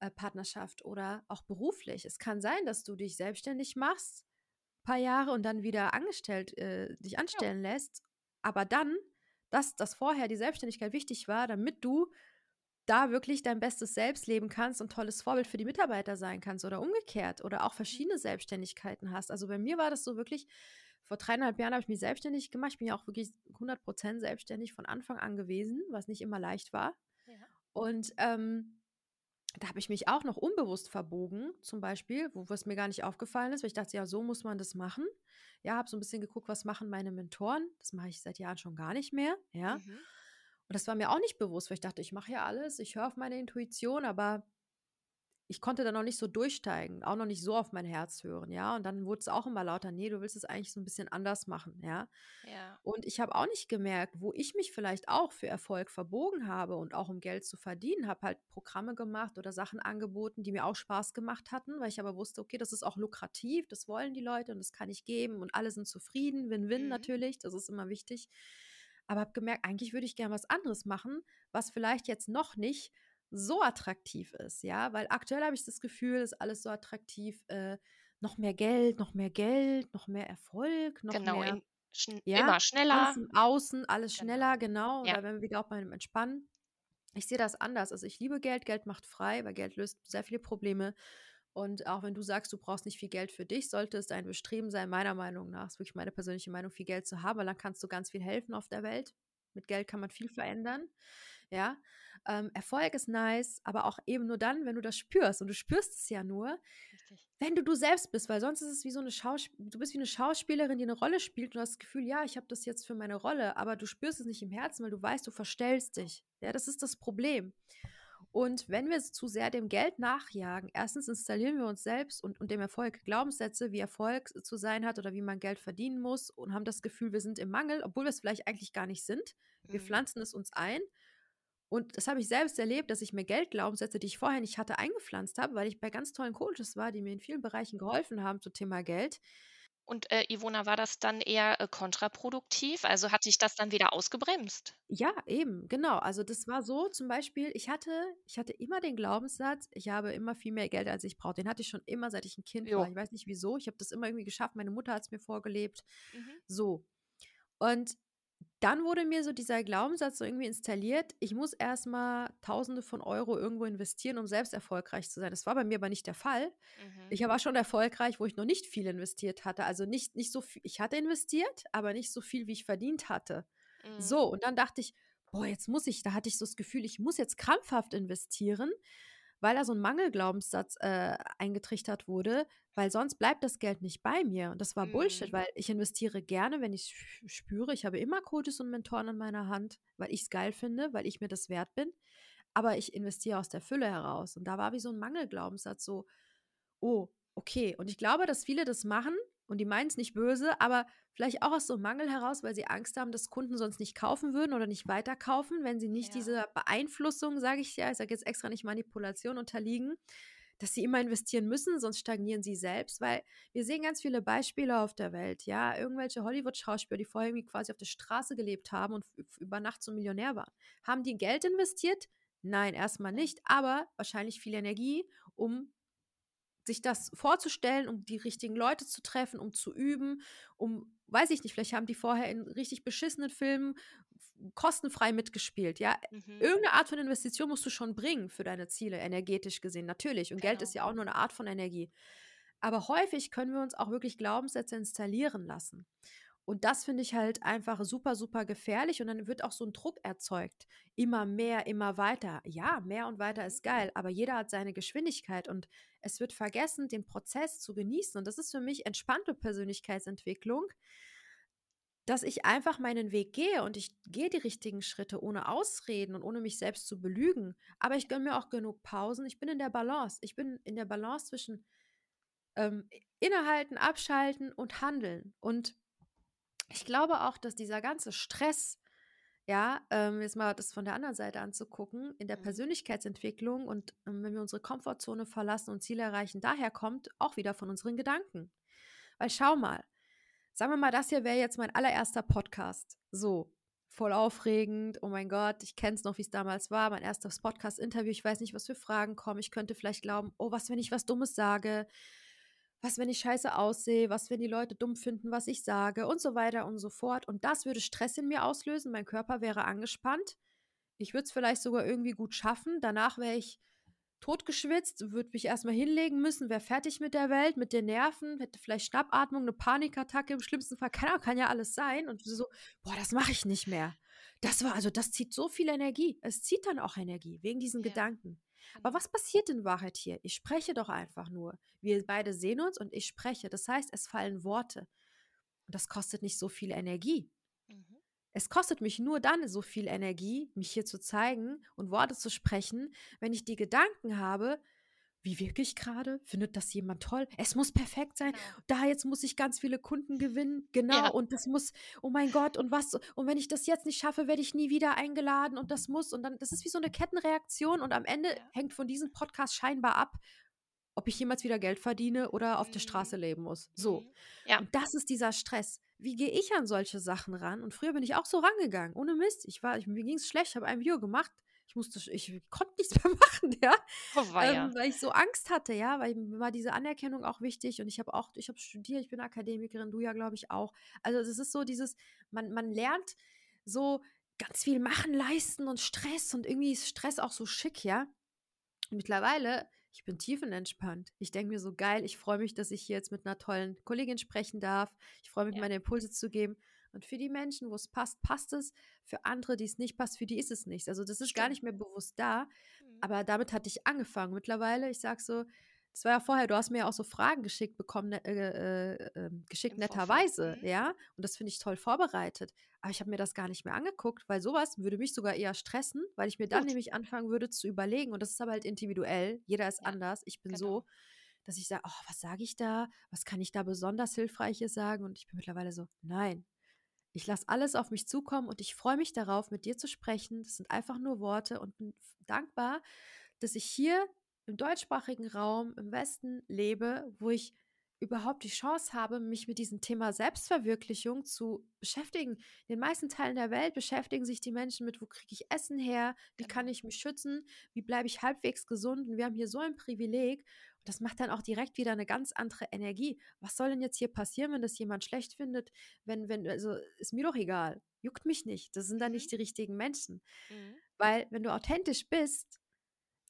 Speaker 2: äh, Partnerschaft oder auch beruflich. Es kann sein, dass du dich selbstständig machst paar Jahre und dann wieder angestellt, äh, dich anstellen ja. lässt, aber dann, dass das vorher die Selbstständigkeit wichtig war, damit du da wirklich dein bestes Selbst leben kannst und tolles Vorbild für die Mitarbeiter sein kannst oder umgekehrt oder auch mhm. verschiedene Selbstständigkeiten hast. Also bei mir war das so wirklich, vor dreieinhalb Jahren habe ich mich selbstständig gemacht. Ich bin ja auch wirklich 100% selbstständig von Anfang an gewesen, was nicht immer leicht war. Ja. Und ähm, da habe ich mich auch noch unbewusst verbogen, zum Beispiel, wo es mir gar nicht aufgefallen ist, weil ich dachte, ja, so muss man das machen. Ja, habe so ein bisschen geguckt, was machen meine Mentoren. Das mache ich seit Jahren schon gar nicht mehr. Ja. Mhm. Und das war mir auch nicht bewusst, weil ich dachte, ich mache ja alles, ich höre auf meine Intuition, aber ich konnte da noch nicht so durchsteigen, auch noch nicht so auf mein Herz hören, ja. Und dann wurde es auch immer lauter, nee, du willst es eigentlich so ein bisschen anders machen, ja.
Speaker 1: ja.
Speaker 2: Und ich habe auch nicht gemerkt, wo ich mich vielleicht auch für Erfolg verbogen habe und auch um Geld zu verdienen, habe halt Programme gemacht oder Sachen angeboten, die mir auch Spaß gemacht hatten, weil ich aber wusste, okay, das ist auch lukrativ, das wollen die Leute und das kann ich geben und alle sind zufrieden, Win-Win mhm. natürlich, das ist immer wichtig. Aber habe gemerkt, eigentlich würde ich gerne was anderes machen, was vielleicht jetzt noch nicht so attraktiv ist, ja, weil aktuell habe ich das Gefühl, ist alles so attraktiv, äh, noch mehr Geld, noch mehr Geld, noch mehr Erfolg, noch
Speaker 1: genau,
Speaker 2: mehr.
Speaker 1: Schn
Speaker 2: Ja,
Speaker 1: immer
Speaker 2: alles
Speaker 1: schneller.
Speaker 2: im Außen, alles
Speaker 1: Genau.
Speaker 2: schneller, genau. Und
Speaker 1: Ja.
Speaker 2: da wären wir wieder auch beim Entspannen. Ich sehe das anders. Also, ich liebe Geld, Geld macht frei, weil Geld löst sehr viele Probleme. Und auch wenn du sagst, du brauchst nicht viel Geld für dich, sollte es dein Bestreben sein, meiner Meinung nach, ist wirklich meine persönliche Meinung, viel Geld zu haben, weil dann kannst du ganz viel helfen auf der Welt. Mit Geld kann man viel verändern. Ja. Ähm, Erfolg ist nice, aber auch eben nur dann, wenn du das spürst. Und du spürst es ja nur,
Speaker 1: Richtig.
Speaker 2: wenn du du selbst bist, weil sonst ist es wie so eine Schausp du bist wie eine Schauspielerin, die eine Rolle spielt und du hast das Gefühl, ja, ich habe das jetzt für meine Rolle, aber du spürst es nicht im Herzen, weil du weißt, du verstellst dich. Ja, das ist das Problem. Und wenn wir zu sehr dem Geld nachjagen, erstens installieren wir uns selbst und, und dem Erfolg Glaubenssätze, wie Erfolg zu sein hat oder wie man Geld verdienen muss und haben das Gefühl, wir sind im Mangel, obwohl wir es vielleicht eigentlich gar nicht sind. Wir
Speaker 1: Mhm.
Speaker 2: pflanzen es uns ein. Und das habe ich selbst erlebt, dass ich mir Geldglaubenssätze, die ich vorher nicht hatte, eingepflanzt habe, weil ich bei ganz tollen Coaches war, die mir in vielen Bereichen geholfen haben zum Thema Geld.
Speaker 1: Und, äh, Ivona, war das dann eher, äh, kontraproduktiv? Also, hat dich das dann wieder ausgebremst?
Speaker 2: Ja, eben, genau. Also das war so zum Beispiel, ich hatte, ich hatte immer den Glaubenssatz, ich habe immer viel mehr Geld, als ich brauche. Den hatte ich schon immer, seit ich ein Kind war.
Speaker 1: Jo.
Speaker 2: Ich weiß nicht wieso. Ich habe das immer irgendwie geschafft. Meine Mutter hat es mir vorgelebt.
Speaker 1: Mhm.
Speaker 2: So. Und dann wurde mir so dieser Glaubenssatz so irgendwie installiert, ich muss erstmal Tausende von Euro irgendwo investieren, um selbst erfolgreich zu sein. Das war bei mir aber nicht der Fall.
Speaker 1: Mhm.
Speaker 2: Ich war schon erfolgreich, wo ich noch nicht viel investiert hatte. Also nicht, nicht so viel. Ich hatte investiert, aber nicht so viel, wie ich verdient hatte.
Speaker 1: Mhm.
Speaker 2: So, und dann dachte ich, boah, jetzt muss ich, da hatte ich so das Gefühl, ich muss jetzt krampfhaft investieren, weil da so ein Mangelglaubenssatz äh, eingetrichtert wurde, weil sonst bleibt das Geld nicht bei mir. Und das war Bullshit,
Speaker 1: Mhm.
Speaker 2: weil ich investiere gerne, wenn ich es spüre. Ich habe immer Coaches und Mentoren an meiner Hand, weil ich es geil finde, weil ich mir das wert bin. Aber ich investiere aus der Fülle heraus. Und da war wie so ein Mangelglaubenssatz, so, oh, okay. Und ich glaube, dass viele das machen und die meinen es nicht böse, aber vielleicht auch aus so einem Mangel heraus, weil sie Angst haben, dass Kunden sonst nicht kaufen würden oder nicht weiterkaufen, wenn sie nicht
Speaker 1: Ja.
Speaker 2: dieser Beeinflussung, sage ich ja, ich sage jetzt extra nicht Manipulation unterliegen, dass sie immer investieren müssen, sonst stagnieren sie selbst, weil wir sehen ganz viele Beispiele auf der Welt, ja, irgendwelche Hollywood-Schauspieler, die vorher irgendwie quasi auf der Straße gelebt haben und über Nacht zum Millionär waren. Haben die Geld investiert? Nein, erstmal nicht, aber wahrscheinlich viel Energie, um sich das vorzustellen, um die richtigen Leute zu treffen, um zu üben, um, weiß ich nicht, vielleicht haben die vorher in richtig beschissenen Filmen kostenfrei mitgespielt, ja.
Speaker 1: Mhm.
Speaker 2: Irgendeine Art von Investition musst du schon bringen für deine Ziele, energetisch gesehen, natürlich. Und Geld
Speaker 1: Genau.
Speaker 2: ist ja auch nur eine Art von Energie. Aber häufig können wir uns auch wirklich Glaubenssätze installieren lassen. Und das finde ich halt einfach super, super gefährlich. Und dann wird auch so ein Druck erzeugt. Immer mehr, immer weiter. Ja, mehr und weiter
Speaker 1: Mhm.
Speaker 2: ist geil, aber jeder hat seine Geschwindigkeit und es wird vergessen, den Prozess zu genießen. Und das ist für mich entspannte Persönlichkeitsentwicklung, dass ich einfach meinen Weg gehe und ich gehe die richtigen Schritte ohne Ausreden und ohne mich selbst zu belügen. Aber ich gönne mir auch genug Pausen. Ich bin in der Balance. Ich bin in der Balance zwischen ähm, innehalten, abschalten und handeln. Und ich glaube auch, dass dieser ganze Stress, ja, ähm, jetzt mal das von der anderen Seite anzugucken, in der
Speaker 1: Mhm.
Speaker 2: Persönlichkeitsentwicklung und ähm, wenn wir unsere Komfortzone verlassen und Ziele erreichen, daher kommt auch wieder von unseren Gedanken. Weil schau mal, sagen wir mal, das hier wäre jetzt mein allererster Podcast. So, voll aufregend. Oh mein Gott, ich kenne es noch, wie es damals war. Mein erstes Podcast-Interview. Ich weiß nicht, was für Fragen kommen. Ich könnte vielleicht glauben, oh, was, wenn ich was Dummes sage? Was, wenn ich scheiße aussehe? Was, wenn die Leute dumm finden, was ich sage? Und so weiter und so fort. Und das würde Stress in mir auslösen. Mein Körper wäre angespannt. Ich würde es vielleicht sogar irgendwie gut schaffen. Danach wäre ich totgeschwitzt, würde mich erstmal hinlegen müssen, wäre fertig mit der Welt, mit den Nerven, hätte vielleicht Schnappatmung, eine Panikattacke im schlimmsten Fall. Ahnung, kann ja alles sein. Und so, boah, das mache ich nicht mehr. Das war, also das zieht so viel Energie. Es zieht dann auch Energie, wegen diesen
Speaker 1: Ja.
Speaker 2: Gedanken. Aber
Speaker 1: Genau.
Speaker 2: was passiert in Wahrheit hier? Ich spreche doch einfach nur. Wir beide sehen uns und ich spreche. Das heißt, es fallen Worte. Und das kostet nicht so viel Energie.
Speaker 1: Mhm.
Speaker 2: Es kostet mich nur dann so viel Energie, mich hier zu zeigen und Worte zu sprechen, wenn ich die Gedanken habe, wie wirke ich gerade? Findet das jemand toll? Es muss perfekt sein.
Speaker 1: Genau.
Speaker 2: Da jetzt muss ich ganz viele Kunden gewinnen. Genau.
Speaker 1: Ja.
Speaker 2: Und das muss, oh mein Gott, und was? Und wenn ich das jetzt nicht schaffe, werde ich nie wieder eingeladen und das muss. Und dann, das ist wie so eine Kettenreaktion. Und am Ende
Speaker 1: Ja.
Speaker 2: hängt von diesem Podcast scheinbar ab, ob ich jemals wieder Geld verdiene oder auf der
Speaker 1: Mhm.
Speaker 2: Straße leben muss. So.
Speaker 1: Mhm. Ja.
Speaker 2: Und das ist dieser Stress. Wie gehe ich an solche Sachen ran? Und früher bin ich auch so rangegangen, ohne Mist. Ich war, ich, mir ging es schlecht, habe ein Video gemacht. Ich musste, ich konnte nichts mehr machen, ja,
Speaker 1: Oh
Speaker 2: ähm, weil ich so Angst hatte, ja, weil mir war diese Anerkennung auch wichtig und ich habe auch, ich habe studiert, ich bin Akademikerin, du ja, glaube ich, auch. Also es ist so dieses, man, man lernt so ganz viel machen, leisten und Stress und irgendwie ist Stress auch so schick, ja. Und mittlerweile, ich bin tiefenentspannt. Ich denke mir so geil, ich freue mich, dass ich hier jetzt mit einer tollen Kollegin sprechen darf. Ich freue mich,
Speaker 1: Ja.
Speaker 2: meine Impulse zu geben. Und für die Menschen, wo es passt, passt es. Für andere, die es nicht passt, für die ist es nichts. Also das ist gar
Speaker 1: Stimmt.
Speaker 2: nicht mehr bewusst da.
Speaker 1: Mhm.
Speaker 2: Aber damit hatte ich angefangen. Mittlerweile, ich sag so, das war ja vorher, du hast mir ja auch so Fragen geschickt bekommen, ne, äh, äh, ähm, geschickt
Speaker 1: Im
Speaker 2: netterweise,
Speaker 1: Mhm.
Speaker 2: ja. Und das finde ich toll vorbereitet. Aber ich habe mir das gar nicht mehr angeguckt, weil sowas würde mich sogar eher stressen, weil ich mir dann
Speaker 1: Gut.
Speaker 2: nämlich anfangen würde zu überlegen. Und das ist aber halt individuell. Jeder ist
Speaker 1: Ja,
Speaker 2: anders. Ich bin
Speaker 1: genau.
Speaker 2: so, dass ich sage, oh, was sage ich da? Was kann ich da besonders Hilfreiches sagen? Und ich bin mittlerweile so, nein. Ich lasse alles auf mich zukommen und ich freue mich darauf, mit dir zu sprechen. Das sind einfach nur Worte und bin dankbar, dass ich hier im deutschsprachigen Raum im Westen lebe, wo ich überhaupt die Chance habe, mich mit diesem Thema Selbstverwirklichung zu beschäftigen. In den meisten Teilen der Welt beschäftigen sich die Menschen mit, wo kriege ich Essen her, wie kann
Speaker 1: Genau.
Speaker 2: ich mich schützen, wie bleibe ich halbwegs gesund. Und wir haben hier so ein Privileg. Und das macht dann auch direkt wieder eine ganz andere Energie. Was soll denn jetzt hier passieren, wenn das jemand schlecht findet? Wenn, wenn, also ist mir doch egal. Juckt mich nicht. Das sind dann
Speaker 1: Mhm.
Speaker 2: nicht die richtigen Menschen.
Speaker 1: Mhm.
Speaker 2: Weil, wenn du authentisch bist,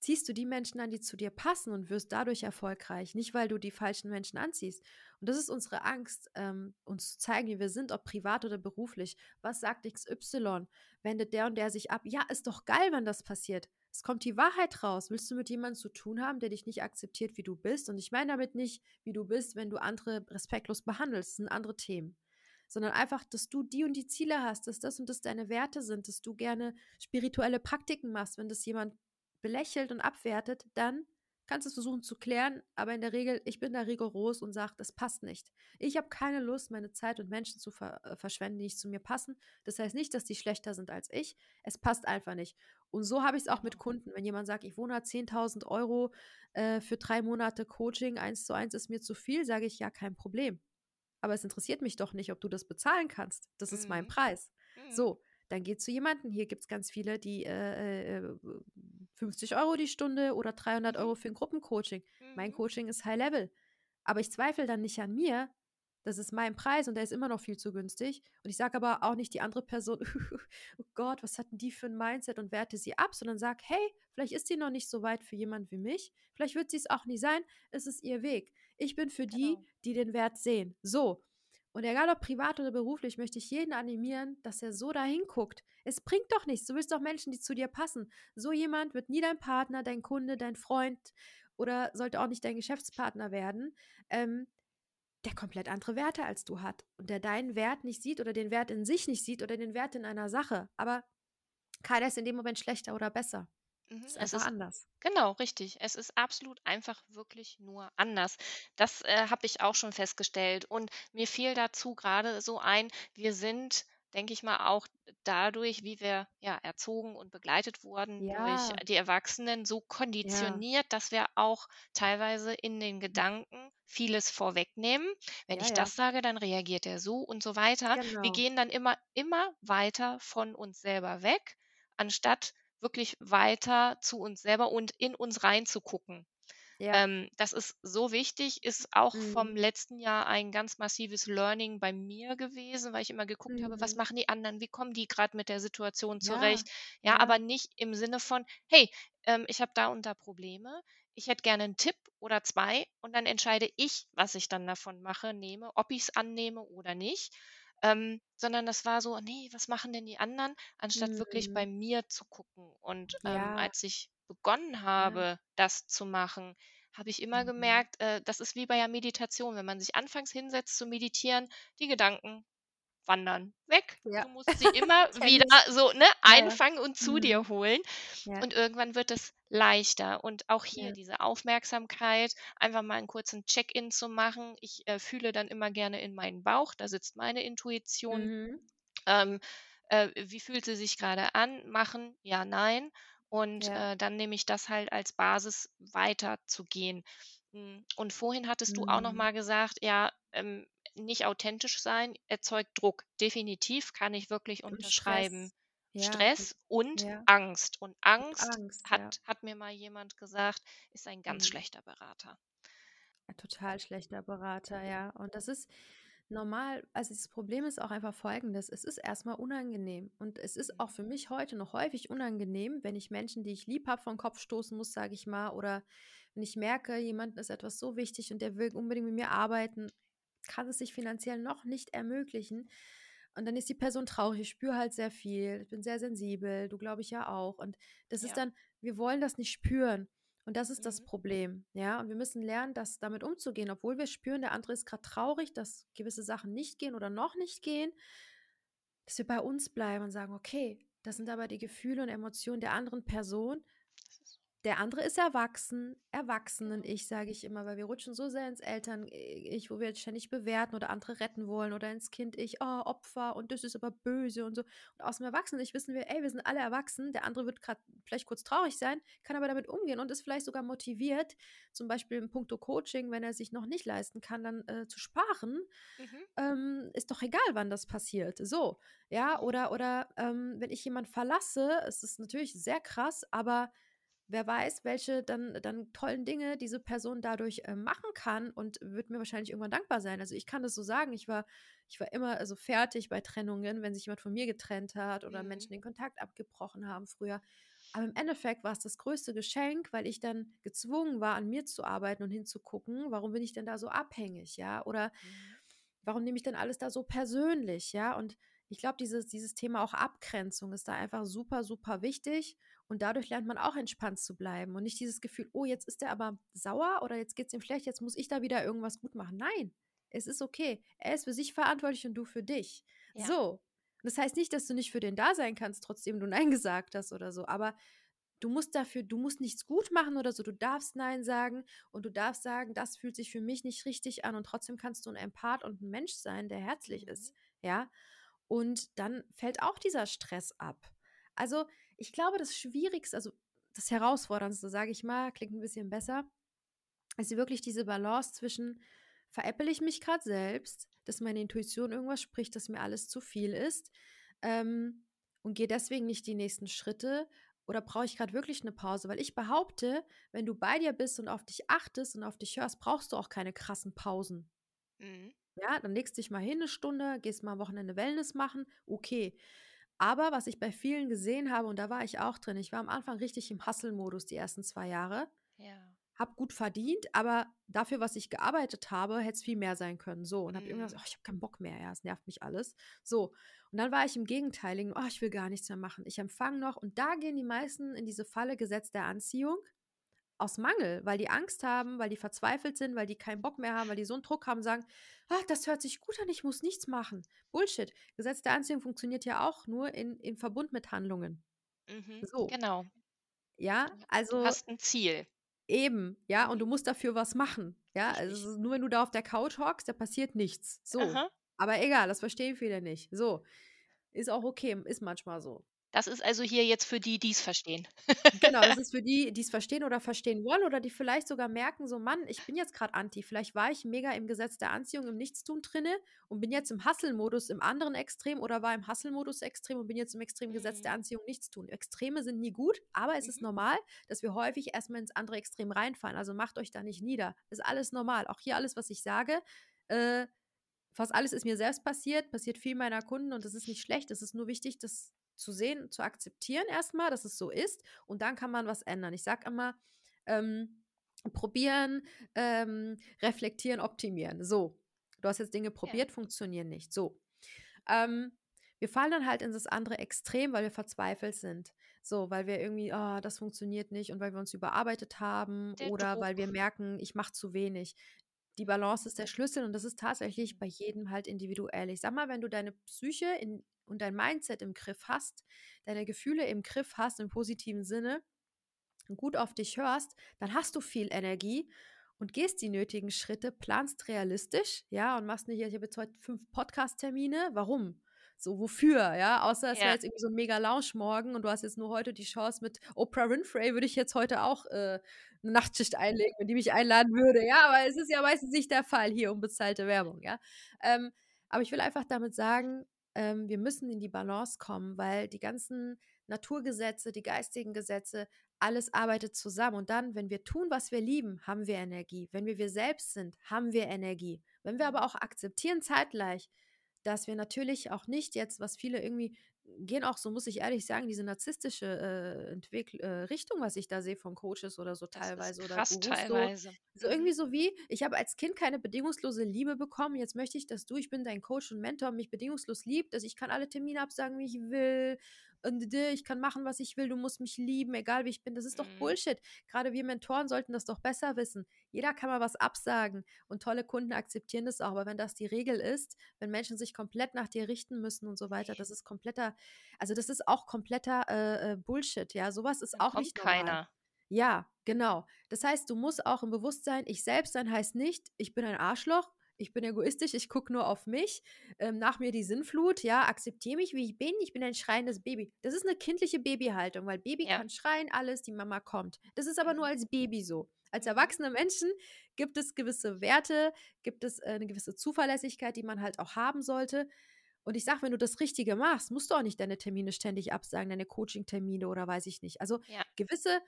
Speaker 2: ziehst du die Menschen an, die zu dir passen und wirst dadurch erfolgreich. Nicht, weil du die falschen Menschen anziehst. Und das ist unsere Angst, ähm, uns zu zeigen, wie wir sind, ob privat oder beruflich. Was sagt XY? Wendet der und der sich ab? Ja, ist doch geil, wenn das passiert. Es kommt die Wahrheit raus. Willst du mit jemandem zu tun haben, der dich nicht akzeptiert, wie du bist? Und ich meine damit nicht, wie du bist, wenn du andere respektlos behandelst. Das sind andere Themen sondern einfach, dass du die und die Ziele hast, dass das und das deine Werte sind, dass du gerne spirituelle Praktiken machst. Wenn das jemand belächelt und abwertet, dann kannst du es versuchen zu klären, aber in der Regel, ich bin da rigoros und sage, das passt nicht. Ich habe keine Lust, meine Zeit und Menschen zu ver äh, verschwenden, die nicht zu mir passen. Das heißt nicht, dass die schlechter sind als ich. Es passt einfach nicht. Und so habe ich es auch mit
Speaker 1: Genau.
Speaker 2: Kunden. Wenn jemand sagt, ich wohne 10.000 Euro äh, für drei Monate Coaching, eins zu eins ist mir zu viel, sage ich, ja, kein Problem. Aber es interessiert mich doch nicht, ob du das bezahlen kannst. Das ist mein
Speaker 1: Mhm.
Speaker 2: Preis.
Speaker 1: Mhm.
Speaker 2: So, dann geh zu jemandem. Hier gibt es ganz viele, die äh, äh, 50 Euro die Stunde oder 300
Speaker 1: Mhm.
Speaker 2: Euro für ein Gruppencoaching. Mein
Speaker 1: Mhm.
Speaker 2: Coaching ist High Level. Aber ich zweifle dann nicht an mir. Das ist mein Preis und der ist immer noch viel zu günstig. Und ich sage aber auch nicht die andere Person, oh Gott, was hatten die für ein Mindset und werte sie ab, sondern sag, hey, vielleicht ist sie noch nicht so weit für jemand wie mich. Vielleicht wird sie es auch nie sein. Es ist ihr Weg. Ich bin für die,
Speaker 1: Genau.
Speaker 2: die den Wert sehen. So. Und egal ob privat oder beruflich, möchte ich jeden animieren, dass er so dahin guckt. Es bringt doch nichts. Du willst doch Menschen, die zu dir passen. So jemand wird nie dein Partner, dein Kunde, dein Freund oder sollte auch nicht dein Geschäftspartner werden, ähm, der komplett andere Werte als du hat und der deinen Wert nicht sieht oder den Wert in sich nicht sieht oder den Wert in einer Sache. Aber keiner ist in dem Moment schlechter oder besser.
Speaker 1: Mhm.
Speaker 2: Es ist
Speaker 1: Es
Speaker 2: einfach
Speaker 1: ist
Speaker 2: anders.
Speaker 1: Genau, richtig. Es ist absolut einfach wirklich nur anders. Das äh, habe ich auch schon festgestellt. Und mir fiel dazu gerade so ein, wir sind, denke ich mal, auch dadurch, wie wir ja erzogen und begleitet wurden durch
Speaker 2: Ja,
Speaker 1: die Erwachsenen, so
Speaker 2: ja,
Speaker 1: konditioniert, dass wir auch teilweise in den Gedanken vieles vorwegnehmen. Wenn
Speaker 2: ja,
Speaker 1: ich
Speaker 2: ja,
Speaker 1: das sage, dann reagiert er so und so weiter. Wir
Speaker 2: genau.
Speaker 1: gehen dann immer, immer weiter von uns selber weg, anstatt wirklich weiter zu uns selber und in uns reinzugucken.
Speaker 2: Ja.
Speaker 1: Ähm, das ist so wichtig, ist auch vom
Speaker 2: Mhm.
Speaker 1: letzten Jahr ein ganz massives Learning bei mir gewesen, weil ich immer geguckt habe, was
Speaker 2: Mhm.
Speaker 1: machen die anderen, wie kommen die gerade mit der Situation zurecht.
Speaker 2: Ja,
Speaker 1: Ja,
Speaker 2: ja,
Speaker 1: aber nicht im Sinne von, hey, ähm, ich habe da und da Probleme, ich hätte gerne einen Tipp oder zwei und dann entscheide ich, was ich dann davon mache, nehme, ob ich es annehme oder nicht. Ähm, sondern das war so, nee, was machen denn die anderen, anstatt wirklich bei
Speaker 2: Mhm.
Speaker 1: mir zu gucken. Und ähm,
Speaker 2: Ja,
Speaker 1: als ich begonnen
Speaker 2: ja.
Speaker 1: habe, das zu machen, habe ich immer
Speaker 2: Mhm.
Speaker 1: gemerkt, äh, das ist wie bei der Meditation. Wenn man sich anfangs hinsetzt zu meditieren, die Gedanken wandern weg.
Speaker 2: Ja,
Speaker 1: Du musst sie immer wieder so ne,
Speaker 2: Ja, ja.
Speaker 1: einfangen und zu
Speaker 2: Mhm.
Speaker 1: dir holen.
Speaker 2: Ja,
Speaker 1: Und irgendwann wird es leichter. Und auch hier diese Aufmerksamkeit, einfach mal einen kurzen Check-in zu machen. Ich äh, fühle dann immer gerne in meinen Bauch, da sitzt meine Intuition.
Speaker 2: Mhm.
Speaker 1: Ähm, äh, wie fühlt sie sich gerade an? Machen, ja, nein. Und äh, dann nehme ich das halt als Basis weiterzugehen. Mm, Und vorhin hattest du auch noch
Speaker 2: Mhm.
Speaker 1: mal gesagt, ja, ähm, nicht authentisch sein erzeugt Druck. Definitiv kann ich wirklich
Speaker 2: Und
Speaker 1: unterschreiben.
Speaker 2: Stress. Ja,
Speaker 1: Stress und
Speaker 2: ja.
Speaker 1: Angst. Und Angst,
Speaker 2: Angst, ja.
Speaker 1: hat, hat mir mal jemand gesagt, ist ein ganz
Speaker 2: Mhm.
Speaker 1: schlechter Berater.
Speaker 2: Ein total schlechter Berater, ja. Und das ist normal. Also das Problem ist auch einfach folgendes. Es ist erstmal unangenehm. Und es ist auch für mich heute noch häufig unangenehm, wenn ich Menschen, die ich lieb habe, vom Kopf stoßen muss, sage ich mal. Oder wenn ich merke, jemandem ist etwas so wichtig und der will unbedingt mit mir arbeiten, kann es sich finanziell noch nicht ermöglichen. Und dann ist die Person traurig. Ich spüre halt sehr viel. Ich bin sehr sensibel. Du glaube ich ja auch. Und das ist
Speaker 1: Ja.
Speaker 2: dann, wir wollen das nicht spüren. Und das ist das
Speaker 1: Mhm.
Speaker 2: Problem, ja. Und wir müssen lernen, das damit umzugehen, obwohl wir spüren, der andere ist gerade traurig, dass gewisse Sachen nicht gehen oder noch nicht gehen, dass wir bei uns bleiben und sagen, okay, das sind aber die Gefühle und Emotionen der anderen Person. Der andere ist erwachsen, erwachsenen
Speaker 1: Genau.
Speaker 2: ich, sage ich immer, weil wir rutschen so sehr ins Eltern-Ich, wo wir jetzt ständig bewerten oder andere retten wollen oder ins Kind-Ich, oh, Opfer und das ist aber böse und so. Und aus dem Erwachsenen-Ich wissen wir, ey, wir sind alle erwachsen, der andere wird gerade vielleicht kurz traurig sein, kann aber damit umgehen und ist vielleicht sogar motiviert, zum Beispiel im Punkto Coaching, wenn er sich noch nicht leisten kann, dann äh, zu sparen,
Speaker 1: Mhm.
Speaker 2: ähm, ist doch egal, wann das passiert. So, ja, oder, oder ähm, wenn ich jemanden verlasse, es ist natürlich sehr krass, aber wer weiß, welche dann, dann tollen Dinge diese Person dadurch äh, machen kann und wird mir wahrscheinlich irgendwann dankbar sein. Also ich kann das so sagen, ich war, ich war immer also fertig bei Trennungen, wenn sich jemand von mir getrennt hat oder
Speaker 1: Mhm.
Speaker 2: Menschen den Kontakt abgebrochen haben früher. Aber im Endeffekt war es das größte Geschenk, weil ich dann gezwungen war, an mir zu arbeiten und hinzugucken, warum bin ich denn da so abhängig, ja? Oder
Speaker 1: Mhm.
Speaker 2: warum nehme ich denn alles da so persönlich, ja? Und ich glaube, dieses, dieses Thema auch Abgrenzung ist da einfach super, super wichtig. Und dadurch lernt man auch entspannt zu bleiben und nicht dieses Gefühl, oh, jetzt ist er aber sauer oder jetzt geht es ihm schlecht, jetzt muss ich da wieder irgendwas gut machen. Nein, es ist okay. Er ist für sich verantwortlich und du für dich.
Speaker 1: Ja.
Speaker 2: So. Das heißt nicht, dass du nicht für den da sein kannst, trotzdem du Nein gesagt hast oder so. Aber du musst dafür, du musst nichts gut machen oder so. Du darfst Nein sagen und du darfst sagen, das fühlt sich für mich nicht richtig an und trotzdem kannst du ein Empath und ein Mensch sein, der herzlich
Speaker 1: Mhm.
Speaker 2: ist. Ja. Und dann fällt auch dieser Stress ab. Also, ich glaube, das Schwierigste, also das Herausforderndste, sage ich mal, klingt ein bisschen besser, ist wirklich diese Balance zwischen, veräppel ich mich gerade selbst, dass meine Intuition irgendwas spricht, dass mir alles zu viel ist ähm, und gehe deswegen nicht die nächsten Schritte oder brauche ich gerade wirklich eine Pause? Weil ich behaupte, wenn du bei dir bist und auf dich achtest und auf dich hörst, brauchst du auch keine krassen Pausen.
Speaker 1: Mhm.
Speaker 2: Ja, dann legst dich mal hin eine Stunde, gehst mal am Wochenende Wellness machen, okay. Aber was ich bei vielen gesehen habe, und da war ich auch drin, ich war am Anfang richtig im Hustle-Modus die ersten zwei Jahre,
Speaker 1: Ja.
Speaker 2: habe gut verdient, aber dafür, was ich gearbeitet habe, hätte es viel mehr sein können. So, und habe irgendwann
Speaker 1: Mhm.
Speaker 2: gesagt, oh, ich habe keinen Bock mehr, ja, es nervt mich alles. So, und dann war ich im Gegenteiligen, oh, ich will gar nichts mehr machen, ich empfange noch. Und da gehen die meisten in diese Falle Gesetz der Anziehung aus Mangel, weil die Angst haben, weil die verzweifelt sind, weil die keinen Bock mehr haben, weil die so einen Druck haben, sagen, ah, das hört sich gut an, ich muss nichts machen. Bullshit. Gesetz der Anziehung funktioniert ja auch nur in, in Verbund mit Handlungen.
Speaker 1: Mhm.
Speaker 2: So,
Speaker 1: Genau.
Speaker 2: ja,
Speaker 1: Du
Speaker 2: also
Speaker 1: hast ein Ziel.
Speaker 2: eben, ja, und
Speaker 1: Mhm.
Speaker 2: du musst dafür was machen. Ja, also nur wenn du da auf der Couch hockst, da passiert nichts. So.
Speaker 1: Aha.
Speaker 2: Aber egal, das verstehen viele nicht. So. Ist auch okay, ist manchmal so.
Speaker 1: Das ist also hier jetzt für die, die es verstehen.
Speaker 2: Genau, das ist für die, die es verstehen oder verstehen wollen oder die vielleicht sogar merken, so Mann, ich bin jetzt gerade anti. Vielleicht war ich mega im Gesetz der Anziehung, im Nichtstun drinne und bin jetzt im Hustle-Modus im anderen Extrem oder war im Hustle-Modus extrem und bin jetzt im extremen Gesetz der
Speaker 1: Mhm.
Speaker 2: Anziehung Nichtstun. Extreme sind nie gut, aber es ist
Speaker 1: Mhm.
Speaker 2: normal, dass wir häufig erstmal ins andere Extrem reinfallen. Also macht euch da nicht nieder. Ist alles normal. Auch hier alles, was ich sage, äh, fast alles ist mir selbst passiert, passiert viel meiner Kunden und das ist nicht schlecht. Es ist nur wichtig, das zu sehen, zu akzeptieren erstmal, dass es so ist und dann kann man was ändern. Ich sage immer, ähm, probieren, ähm, reflektieren, optimieren. So, du hast jetzt Dinge
Speaker 1: Ja.
Speaker 2: probiert, funktionieren nicht. So, ähm, wir fallen dann halt in das andere Extrem, weil wir verzweifelt sind. So, weil wir irgendwie, ah, das funktioniert nicht und weil wir uns überarbeitet haben
Speaker 1: Der
Speaker 2: oder weil wir
Speaker 1: Druck.
Speaker 2: merken, ich mache zu wenig. Die Balance ist der Schlüssel und das ist tatsächlich bei jedem halt individuell. Ich sag mal, wenn du deine Psyche in, und dein Mindset im Griff hast, deine Gefühle im Griff hast, im positiven Sinne, und gut auf dich hörst, dann hast du viel Energie und gehst die nötigen Schritte, planst realistisch, ja, und machst nicht, ich habe jetzt heute fünf Podcast-Termine. Warum? So, wofür, ja? Außer es wäre
Speaker 1: Ja.
Speaker 2: jetzt irgendwie so ein mega Lounge morgen und du hast jetzt nur heute die Chance mit Oprah Winfrey, würde ich jetzt heute auch äh, eine Nachtschicht einlegen, wenn die mich einladen würde, ja, aber es ist ja meistens nicht der Fall hier, unbezahlte Werbung, ja. Ähm, aber ich will einfach damit sagen, ähm, wir müssen in die Balance kommen, weil die ganzen Naturgesetze, die geistigen Gesetze, alles arbeitet zusammen. Und dann, wenn wir tun, was wir lieben, haben wir Energie. Wenn wir wir selbst sind, haben wir Energie. Wenn wir aber auch akzeptieren zeitgleich, dass wir natürlich auch nicht jetzt, was viele irgendwie gehen auch, so muss ich ehrlich sagen, diese narzisstische äh, Entwickl äh, Richtung, was ich da sehe von Coaches oder so teilweise oder Gurus, so,
Speaker 1: teilweise.
Speaker 2: so
Speaker 1: Mhm.
Speaker 2: irgendwie so wie, ich habe als Kind keine bedingungslose Liebe bekommen, jetzt möchte ich, dass du, ich bin dein Coach und Mentor, mich bedingungslos liebst, dass ich kann alle Termine absagen, wie ich will ich kann machen, was ich will, du musst mich lieben, egal wie ich bin, das ist doch
Speaker 1: Mhm.
Speaker 2: Bullshit. Gerade wir Mentoren sollten das doch besser wissen. Jeder kann mal was absagen und tolle Kunden akzeptieren das auch, aber wenn das die Regel ist, wenn Menschen sich komplett nach dir richten müssen und so weiter, das ist kompletter, also das ist auch kompletter äh, äh, Bullshit, ja. Sowas ist
Speaker 1: Dann
Speaker 2: auch nicht normal.
Speaker 1: keiner.
Speaker 2: Ja, genau. Das heißt, du musst auch im Bewusstsein, ich selbst sein heißt nicht, ich bin ein Arschloch, ich bin egoistisch, ich gucke nur auf mich, ähm, nach mir die Sinnflut, ja, akzeptiere mich, wie ich bin, ich bin ein schreiendes Baby. Das ist eine kindliche Babyhaltung, weil Baby
Speaker 1: Ja.
Speaker 2: kann schreien, alles, die Mama kommt. Das ist aber nur
Speaker 1: Mhm.
Speaker 2: als Baby so. Als
Speaker 1: Mhm.
Speaker 2: erwachsene Menschen gibt es gewisse Werte, gibt es äh, eine gewisse Zuverlässigkeit, die man halt auch haben sollte. Und ich sage, wenn du das Richtige machst, musst du auch nicht deine Termine ständig absagen, deine Coaching-Termine oder weiß ich nicht. Also
Speaker 1: Ja.
Speaker 2: gewisse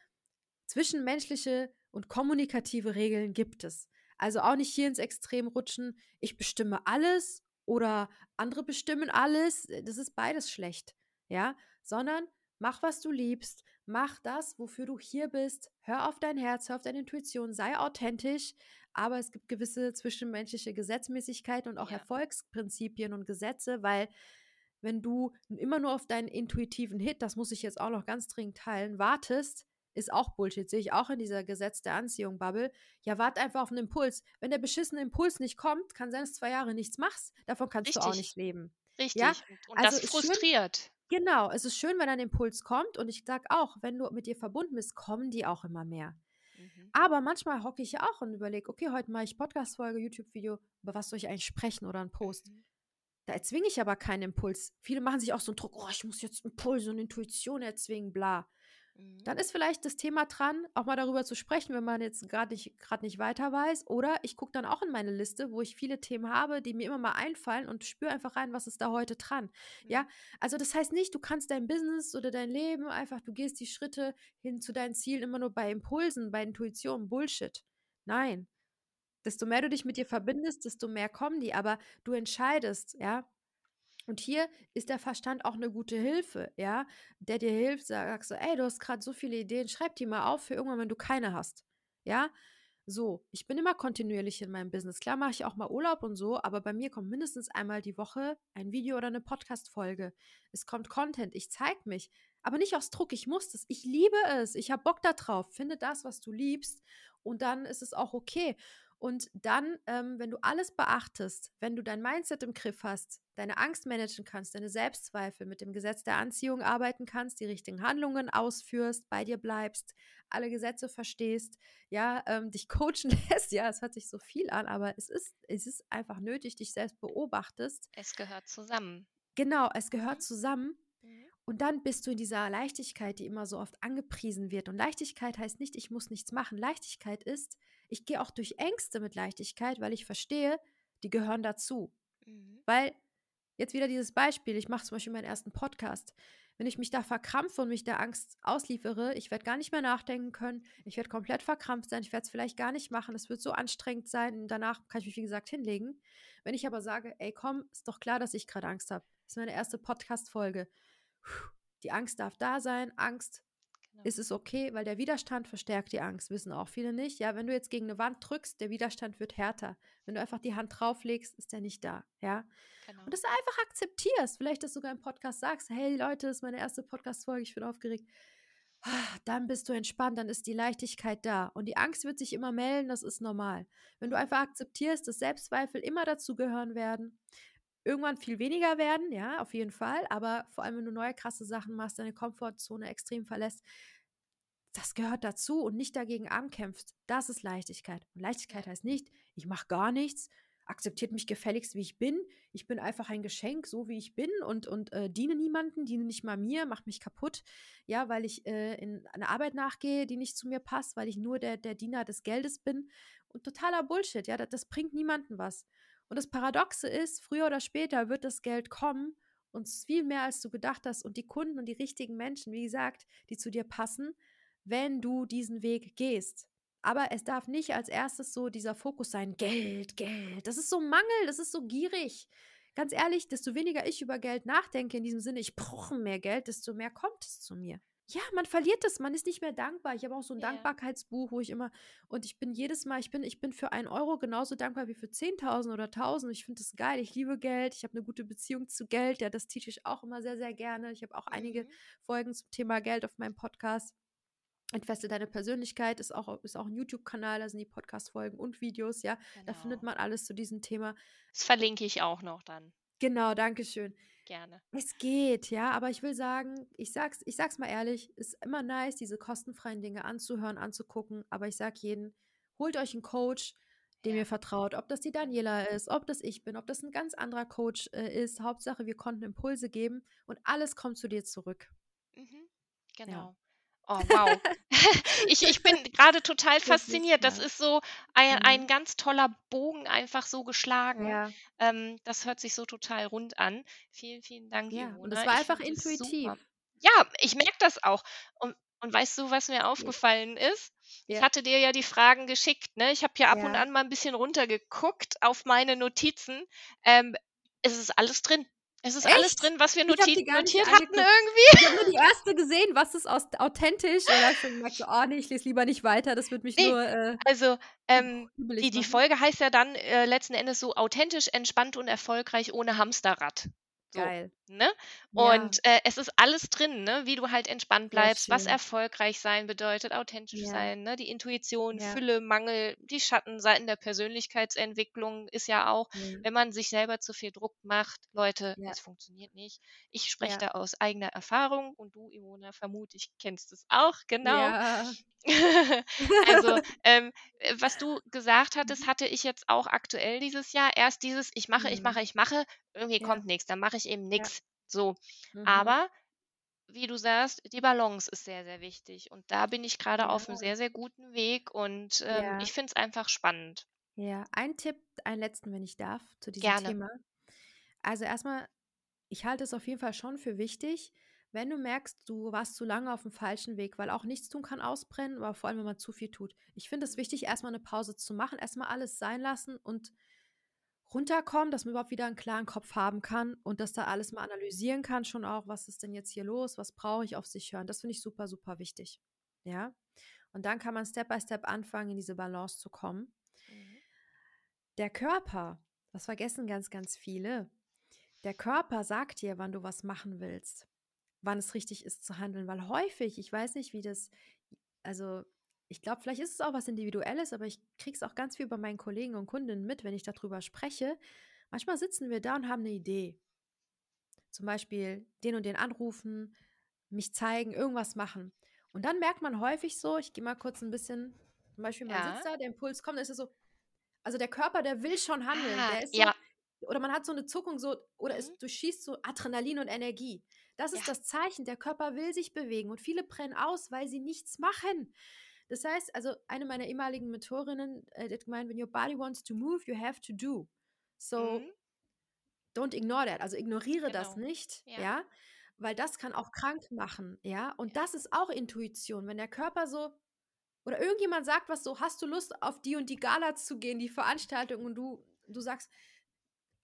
Speaker 2: zwischenmenschliche und kommunikative Regeln gibt es. Also auch nicht hier ins Extrem rutschen, ich bestimme alles oder andere bestimmen alles. äh, Das ist beides schlecht, ja, sondern mach, was du liebst, mach das, wofür du hier bist, hör auf dein Herz, hör auf deine Intuition, sei authentisch, aber es gibt gewisse zwischenmenschliche Gesetzmäßigkeiten und auch
Speaker 1: Ja.
Speaker 2: Erfolgsprinzipien und Gesetze, weil wenn du immer nur auf deinen intuitiven Hit, das muss ich jetzt auch noch ganz dringend teilen, wartest, ist auch Bullshit, sehe ich auch in dieser Gesetz der Anziehung Bubble. Ja, wart einfach auf einen Impuls. Wenn der beschissene Impuls nicht kommt, kann sein, dass du zwei Jahre nichts machst. Davon kannst du auch
Speaker 1: Richtig.
Speaker 2: nicht leben.
Speaker 1: Richtig.
Speaker 2: Ja,
Speaker 1: Und,
Speaker 2: also
Speaker 1: das
Speaker 2: ist schön,
Speaker 1: frustriert.
Speaker 2: genau, es ist schön, wenn ein Impuls kommt und ich sage auch, wenn du mit dir verbunden bist, kommen die auch immer mehr.
Speaker 1: Mhm.
Speaker 2: Aber manchmal hocke ich ja auch und überlege, okay, heute mache ich Podcast-Folge, YouTube-Video, über was soll ich eigentlich sprechen oder einen Post.
Speaker 1: Mhm.
Speaker 2: Da erzwinge ich aber keinen Impuls. Viele machen sich auch so einen Druck, oh, ich muss jetzt Impulse und Intuition erzwingen, bla.
Speaker 1: Mhm.
Speaker 2: Dann ist vielleicht das Thema dran, auch mal darüber zu sprechen, wenn man jetzt gerade nicht, grad nicht weiter weiß. Oder ich gucke dann auch in meine Liste, wo ich viele Themen habe, die mir immer mal einfallen und spüre einfach rein, was ist da heute dran. Ja,
Speaker 1: Mhm.
Speaker 2: also das heißt nicht, du kannst dein Business oder dein Leben einfach, du gehst die Schritte hin zu deinen Zielen immer nur bei Impulsen, bei Intuition, Bullshit. Nein. Desto mehr du dich mit dir verbindest, desto mehr kommen die, aber du entscheidest, ja. Und hier ist der Verstand auch eine gute Hilfe, ja, der dir hilft, sagst so, ey, du hast gerade so viele Ideen, schreib die mal auf für irgendwann, wenn du keine hast, ja. So, ich bin immer kontinuierlich in meinem Business. Klar mache ich auch mal Urlaub und so, aber bei mir kommt mindestens einmal die Woche ein Video oder eine Podcast-Folge. Es kommt Content, ich zeige mich, aber nicht aus Druck, ich muss das. Ich liebe es, ich habe Bock da drauf. Finde das, was du liebst und dann ist es auch okay. Und dann, ähm, wenn du alles beachtest, wenn du dein Mindset im Griff hast, deine Angst managen kannst, deine Selbstzweifel mit dem Gesetz der Anziehung arbeiten kannst, die richtigen Handlungen ausführst, bei dir bleibst, alle Gesetze verstehst, ja, ähm, dich coachen lässt, ja, es hört sich so viel an, aber es ist, es ist einfach nötig, dich selbst beobachtest.
Speaker 1: Es gehört zusammen.
Speaker 2: Genau, es gehört
Speaker 1: Mhm.
Speaker 2: zusammen. Und dann bist du in dieser Leichtigkeit, die immer so oft angepriesen wird. Und Leichtigkeit heißt nicht, ich muss nichts machen. Leichtigkeit ist, ich gehe auch durch Ängste mit Leichtigkeit, weil ich verstehe, die gehören dazu.
Speaker 1: Mhm.
Speaker 2: Weil, jetzt wieder dieses Beispiel, ich mache zum Beispiel meinen ersten Podcast. Wenn ich mich da verkrampfe und mich der Angst ausliefere, ich werde gar nicht mehr nachdenken können, ich werde komplett verkrampft sein, ich werde es vielleicht gar nicht machen, es wird so anstrengend sein und danach kann ich mich, wie gesagt, hinlegen. Wenn ich aber sage, ey, komm, ist doch klar, dass ich gerade Angst habe. Das ist meine erste Podcast-Folge. Die Angst darf da sein, Angst
Speaker 1: Genau.
Speaker 2: ist es okay, weil der Widerstand verstärkt die Angst, wissen auch viele nicht. Ja, wenn du jetzt gegen eine Wand drückst, der Widerstand wird härter. Wenn du einfach die Hand drauflegst, ist der nicht da. Ja,
Speaker 1: Genau.
Speaker 2: und das einfach akzeptierst. Vielleicht, dass du sogar im Podcast sagst: Hey Leute, das ist meine erste Podcast-Folge, ich bin aufgeregt. Ah, Dann bist du entspannt, dann ist die Leichtigkeit da. Und die Angst wird sich immer melden, das ist normal. Wenn du einfach akzeptierst, dass Selbstzweifel immer dazugehören werden, irgendwann viel weniger werden, ja, auf jeden Fall, aber vor allem, wenn du neue krasse Sachen machst, deine Komfortzone extrem verlässt, das gehört dazu und nicht dagegen ankämpfst. Das ist Leichtigkeit. Und Leichtigkeit heißt nicht, ich mache gar nichts, akzeptiert mich gefälligst, wie ich bin. Ich bin einfach ein Geschenk, so wie ich bin und, und äh, diene niemanden, diene nicht mal mir, macht mich kaputt. Ja, weil ich äh, in eine Arbeit nachgehe, die nicht zu mir passt, weil ich nur der, der Diener des Geldes bin. Und totaler Bullshit, ja, das, das bringt niemanden was. Und das Paradoxe ist, früher oder später wird das Geld kommen und viel mehr, als du gedacht hast. Und die Kunden und die richtigen Menschen, wie gesagt, die zu dir passen, wenn du diesen Weg gehst. Aber es darf nicht als erstes so dieser Fokus sein, Geld, Geld. Das ist so Mangel, das ist so gierig. Ganz ehrlich, desto weniger ich über Geld nachdenke, in diesem Sinne, ich brauche mehr Geld, desto mehr kommt es zu mir. Ja, man verliert es, man ist nicht mehr dankbar. Ich habe auch so ein
Speaker 1: Ja.
Speaker 2: Dankbarkeitsbuch, wo ich immer, und ich bin jedes Mal, ich bin, ich bin für einen Euro genauso dankbar wie für 10.000 oder 1.000. Ich finde das geil, ich liebe Geld, ich habe eine gute Beziehung zu Geld, ja, das teach ich auch immer sehr, sehr gerne. Ich habe auch einige
Speaker 1: Mhm.
Speaker 2: Folgen zum Thema Geld auf meinem Podcast. Entfeste deine Persönlichkeit ist auch, ist auch ein YouTube-Kanal, da sind die Podcast-Folgen und Videos, ja. Da findet
Speaker 1: Genau.
Speaker 2: man alles zu diesem Thema.
Speaker 1: Das verlinke ich auch noch dann.
Speaker 2: Genau, danke schön.
Speaker 1: Gerne.
Speaker 2: Es geht, ja, aber ich will sagen, ich sag's, ich sag's mal ehrlich, ist immer nice, diese kostenfreien Dinge anzuhören, anzugucken, aber ich sag jedem, holt euch einen Coach, dem
Speaker 1: Ja.
Speaker 2: ihr vertraut, ob das die Daniela ist, ob das ich bin, ob das ein ganz anderer Coach äh, ist. Hauptsache, wir konnten Impulse geben und alles kommt zu dir zurück.
Speaker 1: Mhm.
Speaker 2: Ja.
Speaker 1: Oh, wow. ich, ich bin gerade total fasziniert. Das
Speaker 2: ja.
Speaker 1: ist so ein,
Speaker 2: Mhm.
Speaker 1: ein ganz toller Bogen einfach so geschlagen.
Speaker 2: Ja,
Speaker 1: Ähm, das hört sich so total rund an. Vielen, vielen Dank,
Speaker 2: ja, und das war
Speaker 1: Ich
Speaker 2: einfach intuitiv.
Speaker 1: Ja, ich merke das auch. Und, und weißt du, was mir
Speaker 2: Ja.
Speaker 1: aufgefallen ist? Ich
Speaker 2: Ja.
Speaker 1: hatte dir ja die Fragen geschickt, ne? Ich habe hier ab und
Speaker 2: Ja.
Speaker 1: an mal ein bisschen runtergeguckt auf meine Notizen. Ähm, es ist alles drin. Es ist alles
Speaker 2: Echt?
Speaker 1: drin, was wir noti
Speaker 2: nicht
Speaker 1: notiert hatten
Speaker 2: angeguckt.
Speaker 1: irgendwie.
Speaker 2: Ich habe nur die erste gesehen, was ist aus, authentisch. Und dann habe ich gemerkt, oh nee, ich lese lieber nicht weiter, das wird mich
Speaker 1: Nee,
Speaker 2: nur äh,
Speaker 1: also ähm, die, die. Folge heißt ja dann äh, letzten Endes so authentisch, entspannt und erfolgreich ohne Hamsterrad. So,
Speaker 2: Geil.
Speaker 1: Ne?
Speaker 2: Ja,
Speaker 1: Und äh, es ist alles drin, ne? Wie du halt entspannt bleibst, was erfolgreich sein bedeutet, authentisch
Speaker 2: Ja,
Speaker 1: sein, ne? Die Intuition,
Speaker 2: ja.
Speaker 1: Fülle, Mangel, die Schattenseiten der Persönlichkeitsentwicklung ist ja auch,
Speaker 2: Mhm.
Speaker 1: wenn man sich selber zu viel Druck macht, Leute, es funktioniert nicht. Ich spreche da aus eigener Erfahrung und du, Imona, vermute ich, kennst es auch, genau. Also, ähm, äh, was du gesagt hattest,
Speaker 2: Mhm.
Speaker 1: hatte ich jetzt auch aktuell dieses Jahr. Erst dieses, ich mache, ich
Speaker 2: Mhm.
Speaker 1: mache, ich mache, irgendwie kommt nichts, dann mache ich eben nichts. So.
Speaker 2: Mhm.
Speaker 1: Aber wie du sagst, die Balance ist sehr, sehr wichtig. Und da bin ich gerade auf einem sehr, sehr guten Weg und ähm,
Speaker 2: ja,
Speaker 1: ich finde es einfach spannend.
Speaker 2: ja. Ein Tipp, einen letzten, wenn ich darf, zu diesem
Speaker 1: Gerne.
Speaker 2: Thema. Also erstmal, ich halte es auf jeden Fall schon für wichtig, wenn du merkst, du warst zu lange auf dem falschen Weg, weil auch nichts tun kann ausbrennen, aber vor allem, wenn man zu viel tut. Ich finde es wichtig, erstmal eine Pause zu machen, erstmal alles sein lassen und runterkommen, dass man überhaupt wieder einen klaren Kopf haben kann und dass da alles mal analysieren kann, schon auch, was ist denn jetzt hier los, was brauche ich auf sich hören. Das finde ich super, super wichtig. Ja. Und dann kann man Step by Step anfangen, in diese Balance zu kommen.
Speaker 1: Mhm.
Speaker 2: Der Körper, das vergessen ganz, ganz viele. Der Körper sagt dir, wann du was machen willst, wann es richtig ist zu handeln, weil häufig, ich weiß nicht, wie das, also ich glaube, vielleicht ist es auch was Individuelles, aber ich kriege es auch ganz viel bei meinen Kollegen und Kundinnen mit, wenn ich darüber spreche. Manchmal sitzen wir da und haben eine Idee. Zum Beispiel den und den anrufen, mich zeigen, irgendwas machen. Und dann merkt man häufig so, ich gehe mal kurz ein bisschen, zum Beispiel man
Speaker 1: Ja.
Speaker 2: sitzt da, der Impuls kommt, dann ist es so, also der Körper, der will schon handeln,
Speaker 1: Ah,
Speaker 2: der ist so,
Speaker 1: ja.
Speaker 2: oder man hat so eine Zuckung so, oder
Speaker 1: Mhm.
Speaker 2: es durchschießt so Adrenalin und Energie. Das ist
Speaker 1: Ja.
Speaker 2: das Zeichen, der Körper will sich bewegen und viele brennen aus, weil sie nichts machen. Das heißt, also eine meiner ehemaligen Mentorinnen äh, hat gemeint, when your body wants to move, you have to do. So,
Speaker 1: Mhm.
Speaker 2: don't ignore that. Also ignoriere das
Speaker 1: Genau.
Speaker 2: nicht,
Speaker 1: Ja.
Speaker 2: ja, weil das kann auch krank machen, ja. Und
Speaker 1: Ja.
Speaker 2: das ist auch Intuition, wenn der Körper so oder irgendjemand sagt was so, hast du Lust auf die und die Gala zu gehen, die Veranstaltung und du du sagst,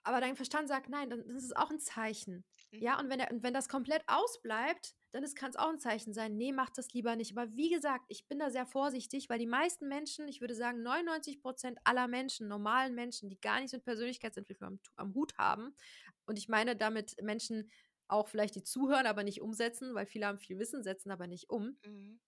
Speaker 2: aber dein Verstand sagt nein, dann das ist auch ein Zeichen. Ja,
Speaker 1: Mhm.
Speaker 2: und wenn, er, und wenn das komplett ausbleibt, dann kann es auch ein Zeichen sein, nee, mach das lieber nicht. Aber wie gesagt, ich bin da sehr vorsichtig, weil die meisten Menschen, ich würde sagen 99 Prozent aller Menschen, normalen Menschen, die gar nichts mit Persönlichkeitsentwicklung am, am Hut haben, und ich meine damit Menschen auch vielleicht, die zuhören, aber nicht umsetzen, weil viele haben viel Wissen, setzen aber nicht um.
Speaker 1: Mhm.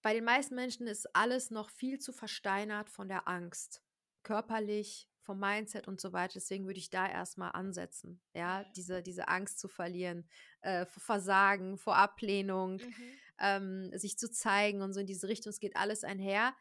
Speaker 2: Bei den meisten Menschen ist alles noch viel zu versteinert von der Angst. Körperlich, vom Mindset und so weiter. Deswegen würde ich da erstmal ansetzen. Ja,
Speaker 1: Ja.
Speaker 2: diese, diese Angst zu verlieren, äh, vor Versagen, vor Ablehnung,
Speaker 1: Mhm.
Speaker 2: ähm, sich zu zeigen und so in diese Richtung. Es geht alles einher.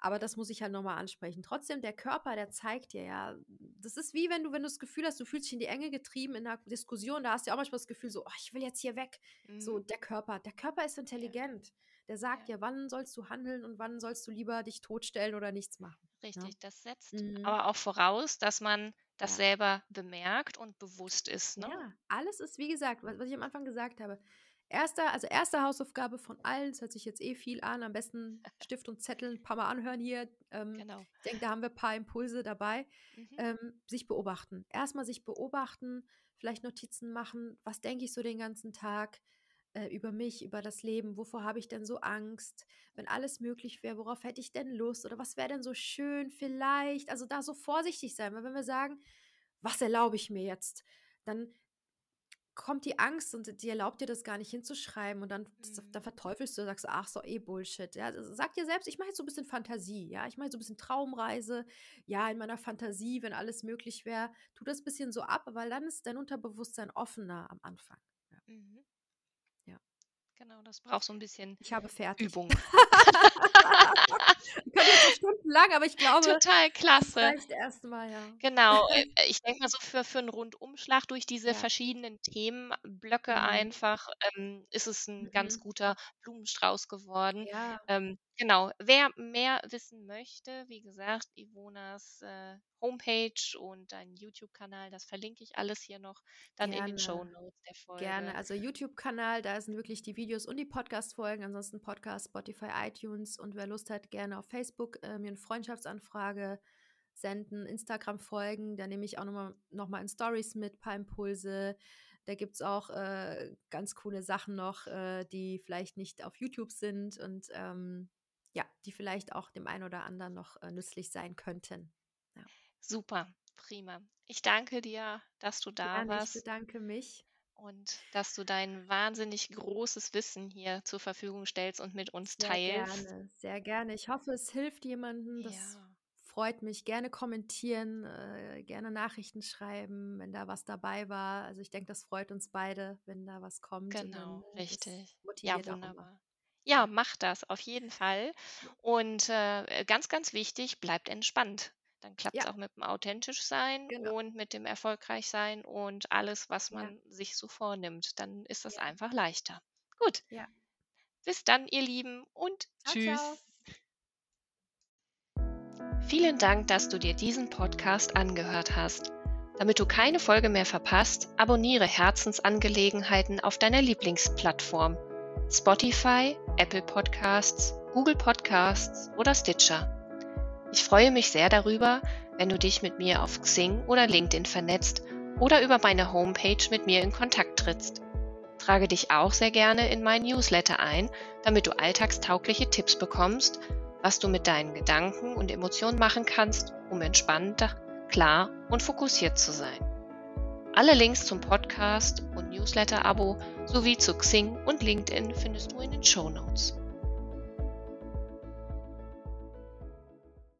Speaker 2: Aber das muss ich halt nochmal ansprechen. Trotzdem, der Körper, der zeigt dir ja, das ist wie wenn du, wenn du das Gefühl hast, du fühlst dich in die Enge getrieben in einer Diskussion, da hast du ja auch manchmal das Gefühl, so, oh, ich will jetzt hier weg. So,
Speaker 1: Mhm.
Speaker 2: der Körper, der Körper ist
Speaker 1: Ja.
Speaker 2: Der sagt
Speaker 1: Ja.
Speaker 2: dir, wann sollst du handeln und wann sollst du lieber dich totstellen oder nichts machen. Ne?
Speaker 1: Richtig, das setzt
Speaker 2: Mhm.
Speaker 1: aber auch voraus, dass man das ja. selber bemerkt und bewusst ist. Ne?
Speaker 2: Ja, alles ist, wie gesagt, was, was ich am Anfang gesagt habe. Erster, also erste Hausaufgabe von allen, das hört sich jetzt eh viel an, am besten Stift und Zettel ein paar Mal anhören hier. Ähm, genau. Ich denke, da haben wir ein paar Impulse dabei. Mhm. Ähm, sich beobachten. Erstmal sich beobachten, vielleicht Notizen machen, was denke ich so den ganzen Tag äh, über mich, über das Leben, wovor habe ich denn so Angst, wenn alles möglich wäre, worauf hätte ich denn Lust oder was wäre denn so schön vielleicht, also da so vorsichtig sein, weil wenn wir sagen, was erlaube ich mir jetzt, dann kommt die Angst und die erlaubt dir das gar nicht hinzuschreiben und dann, mhm. dann verteufelst du, sagst, ach so, eh Bullshit. Ja, also sag dir selbst, ich mache jetzt so ein bisschen Fantasie, ja, ich mache so ein bisschen Traumreise, ja, in meiner Fantasie, wenn alles möglich wäre, tu das ein bisschen so ab, weil dann ist dein Unterbewusstsein offener am Anfang. Ja. Mhm.
Speaker 1: Genau, das braucht so ein bisschen
Speaker 2: ich habe fertig.
Speaker 1: Übung.
Speaker 2: Könnte jetzt stundenlang, aber ich glaube,
Speaker 1: Total klasse.
Speaker 2: Vielleicht erstmal, ja.
Speaker 1: Genau. Äh, ich denke mal so für, für einen Rundumschlag durch diese ja. verschiedenen Themenblöcke mhm. einfach ähm, ist es ein mhm. ganz guter Blumenstrauß geworden. Ja. Ähm, genau. Wer mehr wissen möchte, wie gesagt, Ivonas äh, Homepage und deinen YouTube-Kanal, das verlinke ich alles hier noch dann Gerne. in den Show Notes der Folge.
Speaker 2: Gerne. Also YouTube-Kanal, da sind wirklich die Videos und die Podcast-Folgen. Ansonsten Podcast, Spotify, iTunes und wer Lust hat, gerne auf Facebook äh, mir eine Freundschaftsanfrage senden, Instagram folgen. Da nehme ich auch nochmal noch mal in Stories mit, paar Impulse. Da gibt es auch äh, ganz coole Sachen noch, äh, die vielleicht nicht auf YouTube sind und ähm, ja, die vielleicht auch dem einen oder anderen noch äh, nützlich sein könnten. Ja.
Speaker 1: Super, prima. Ich danke dir, dass du da
Speaker 2: Gerne,
Speaker 1: warst.
Speaker 2: Ich bedanke mich
Speaker 1: und dass du dein wahnsinnig großes Wissen hier zur Verfügung stellst und mit uns
Speaker 2: sehr
Speaker 1: teilst.
Speaker 2: Sehr gerne, sehr gerne. Ich hoffe, es hilft jemandem. Das ja. freut mich. Gerne kommentieren, äh, gerne Nachrichten schreiben, wenn da was dabei war. Also ich denke, das freut uns beide, wenn da was kommt.
Speaker 1: Genau, dann, äh, richtig. Ja, wunderbar. Ja, mach das auf jeden Fall. Und äh, ganz, ganz wichtig, bleibt entspannt. Dann klappt es Ja, auch mit dem authentisch sein genau. und mit dem erfolgreich sein und alles, was Ja, man sich so vornimmt. Dann ist das ja, einfach leichter. Gut,
Speaker 2: ja.
Speaker 1: bis dann, ihr Lieben, und
Speaker 2: Ciao,
Speaker 1: tschüss.
Speaker 2: ciao.
Speaker 1: Vielen Dank, dass du dir diesen Podcast angehört hast. Damit du keine Folge mehr verpasst, abonniere Herzensangelegenheiten auf deiner Lieblingsplattform. Spotify, Apple Podcasts, Google Podcasts oder Stitcher. Ich freue mich sehr darüber, wenn du dich mit mir auf Xing oder LinkedIn vernetzt oder über meine Homepage mit mir in Kontakt trittst. Trage dich auch sehr gerne in mein Newsletter ein, damit du alltagstaugliche Tipps bekommst, was du mit deinen Gedanken und Emotionen machen kannst, um entspannter, klar und fokussiert zu sein. Alle Links zum Podcast und Newsletter-Abo sowie zu Xing und LinkedIn findest du in den Show Notes.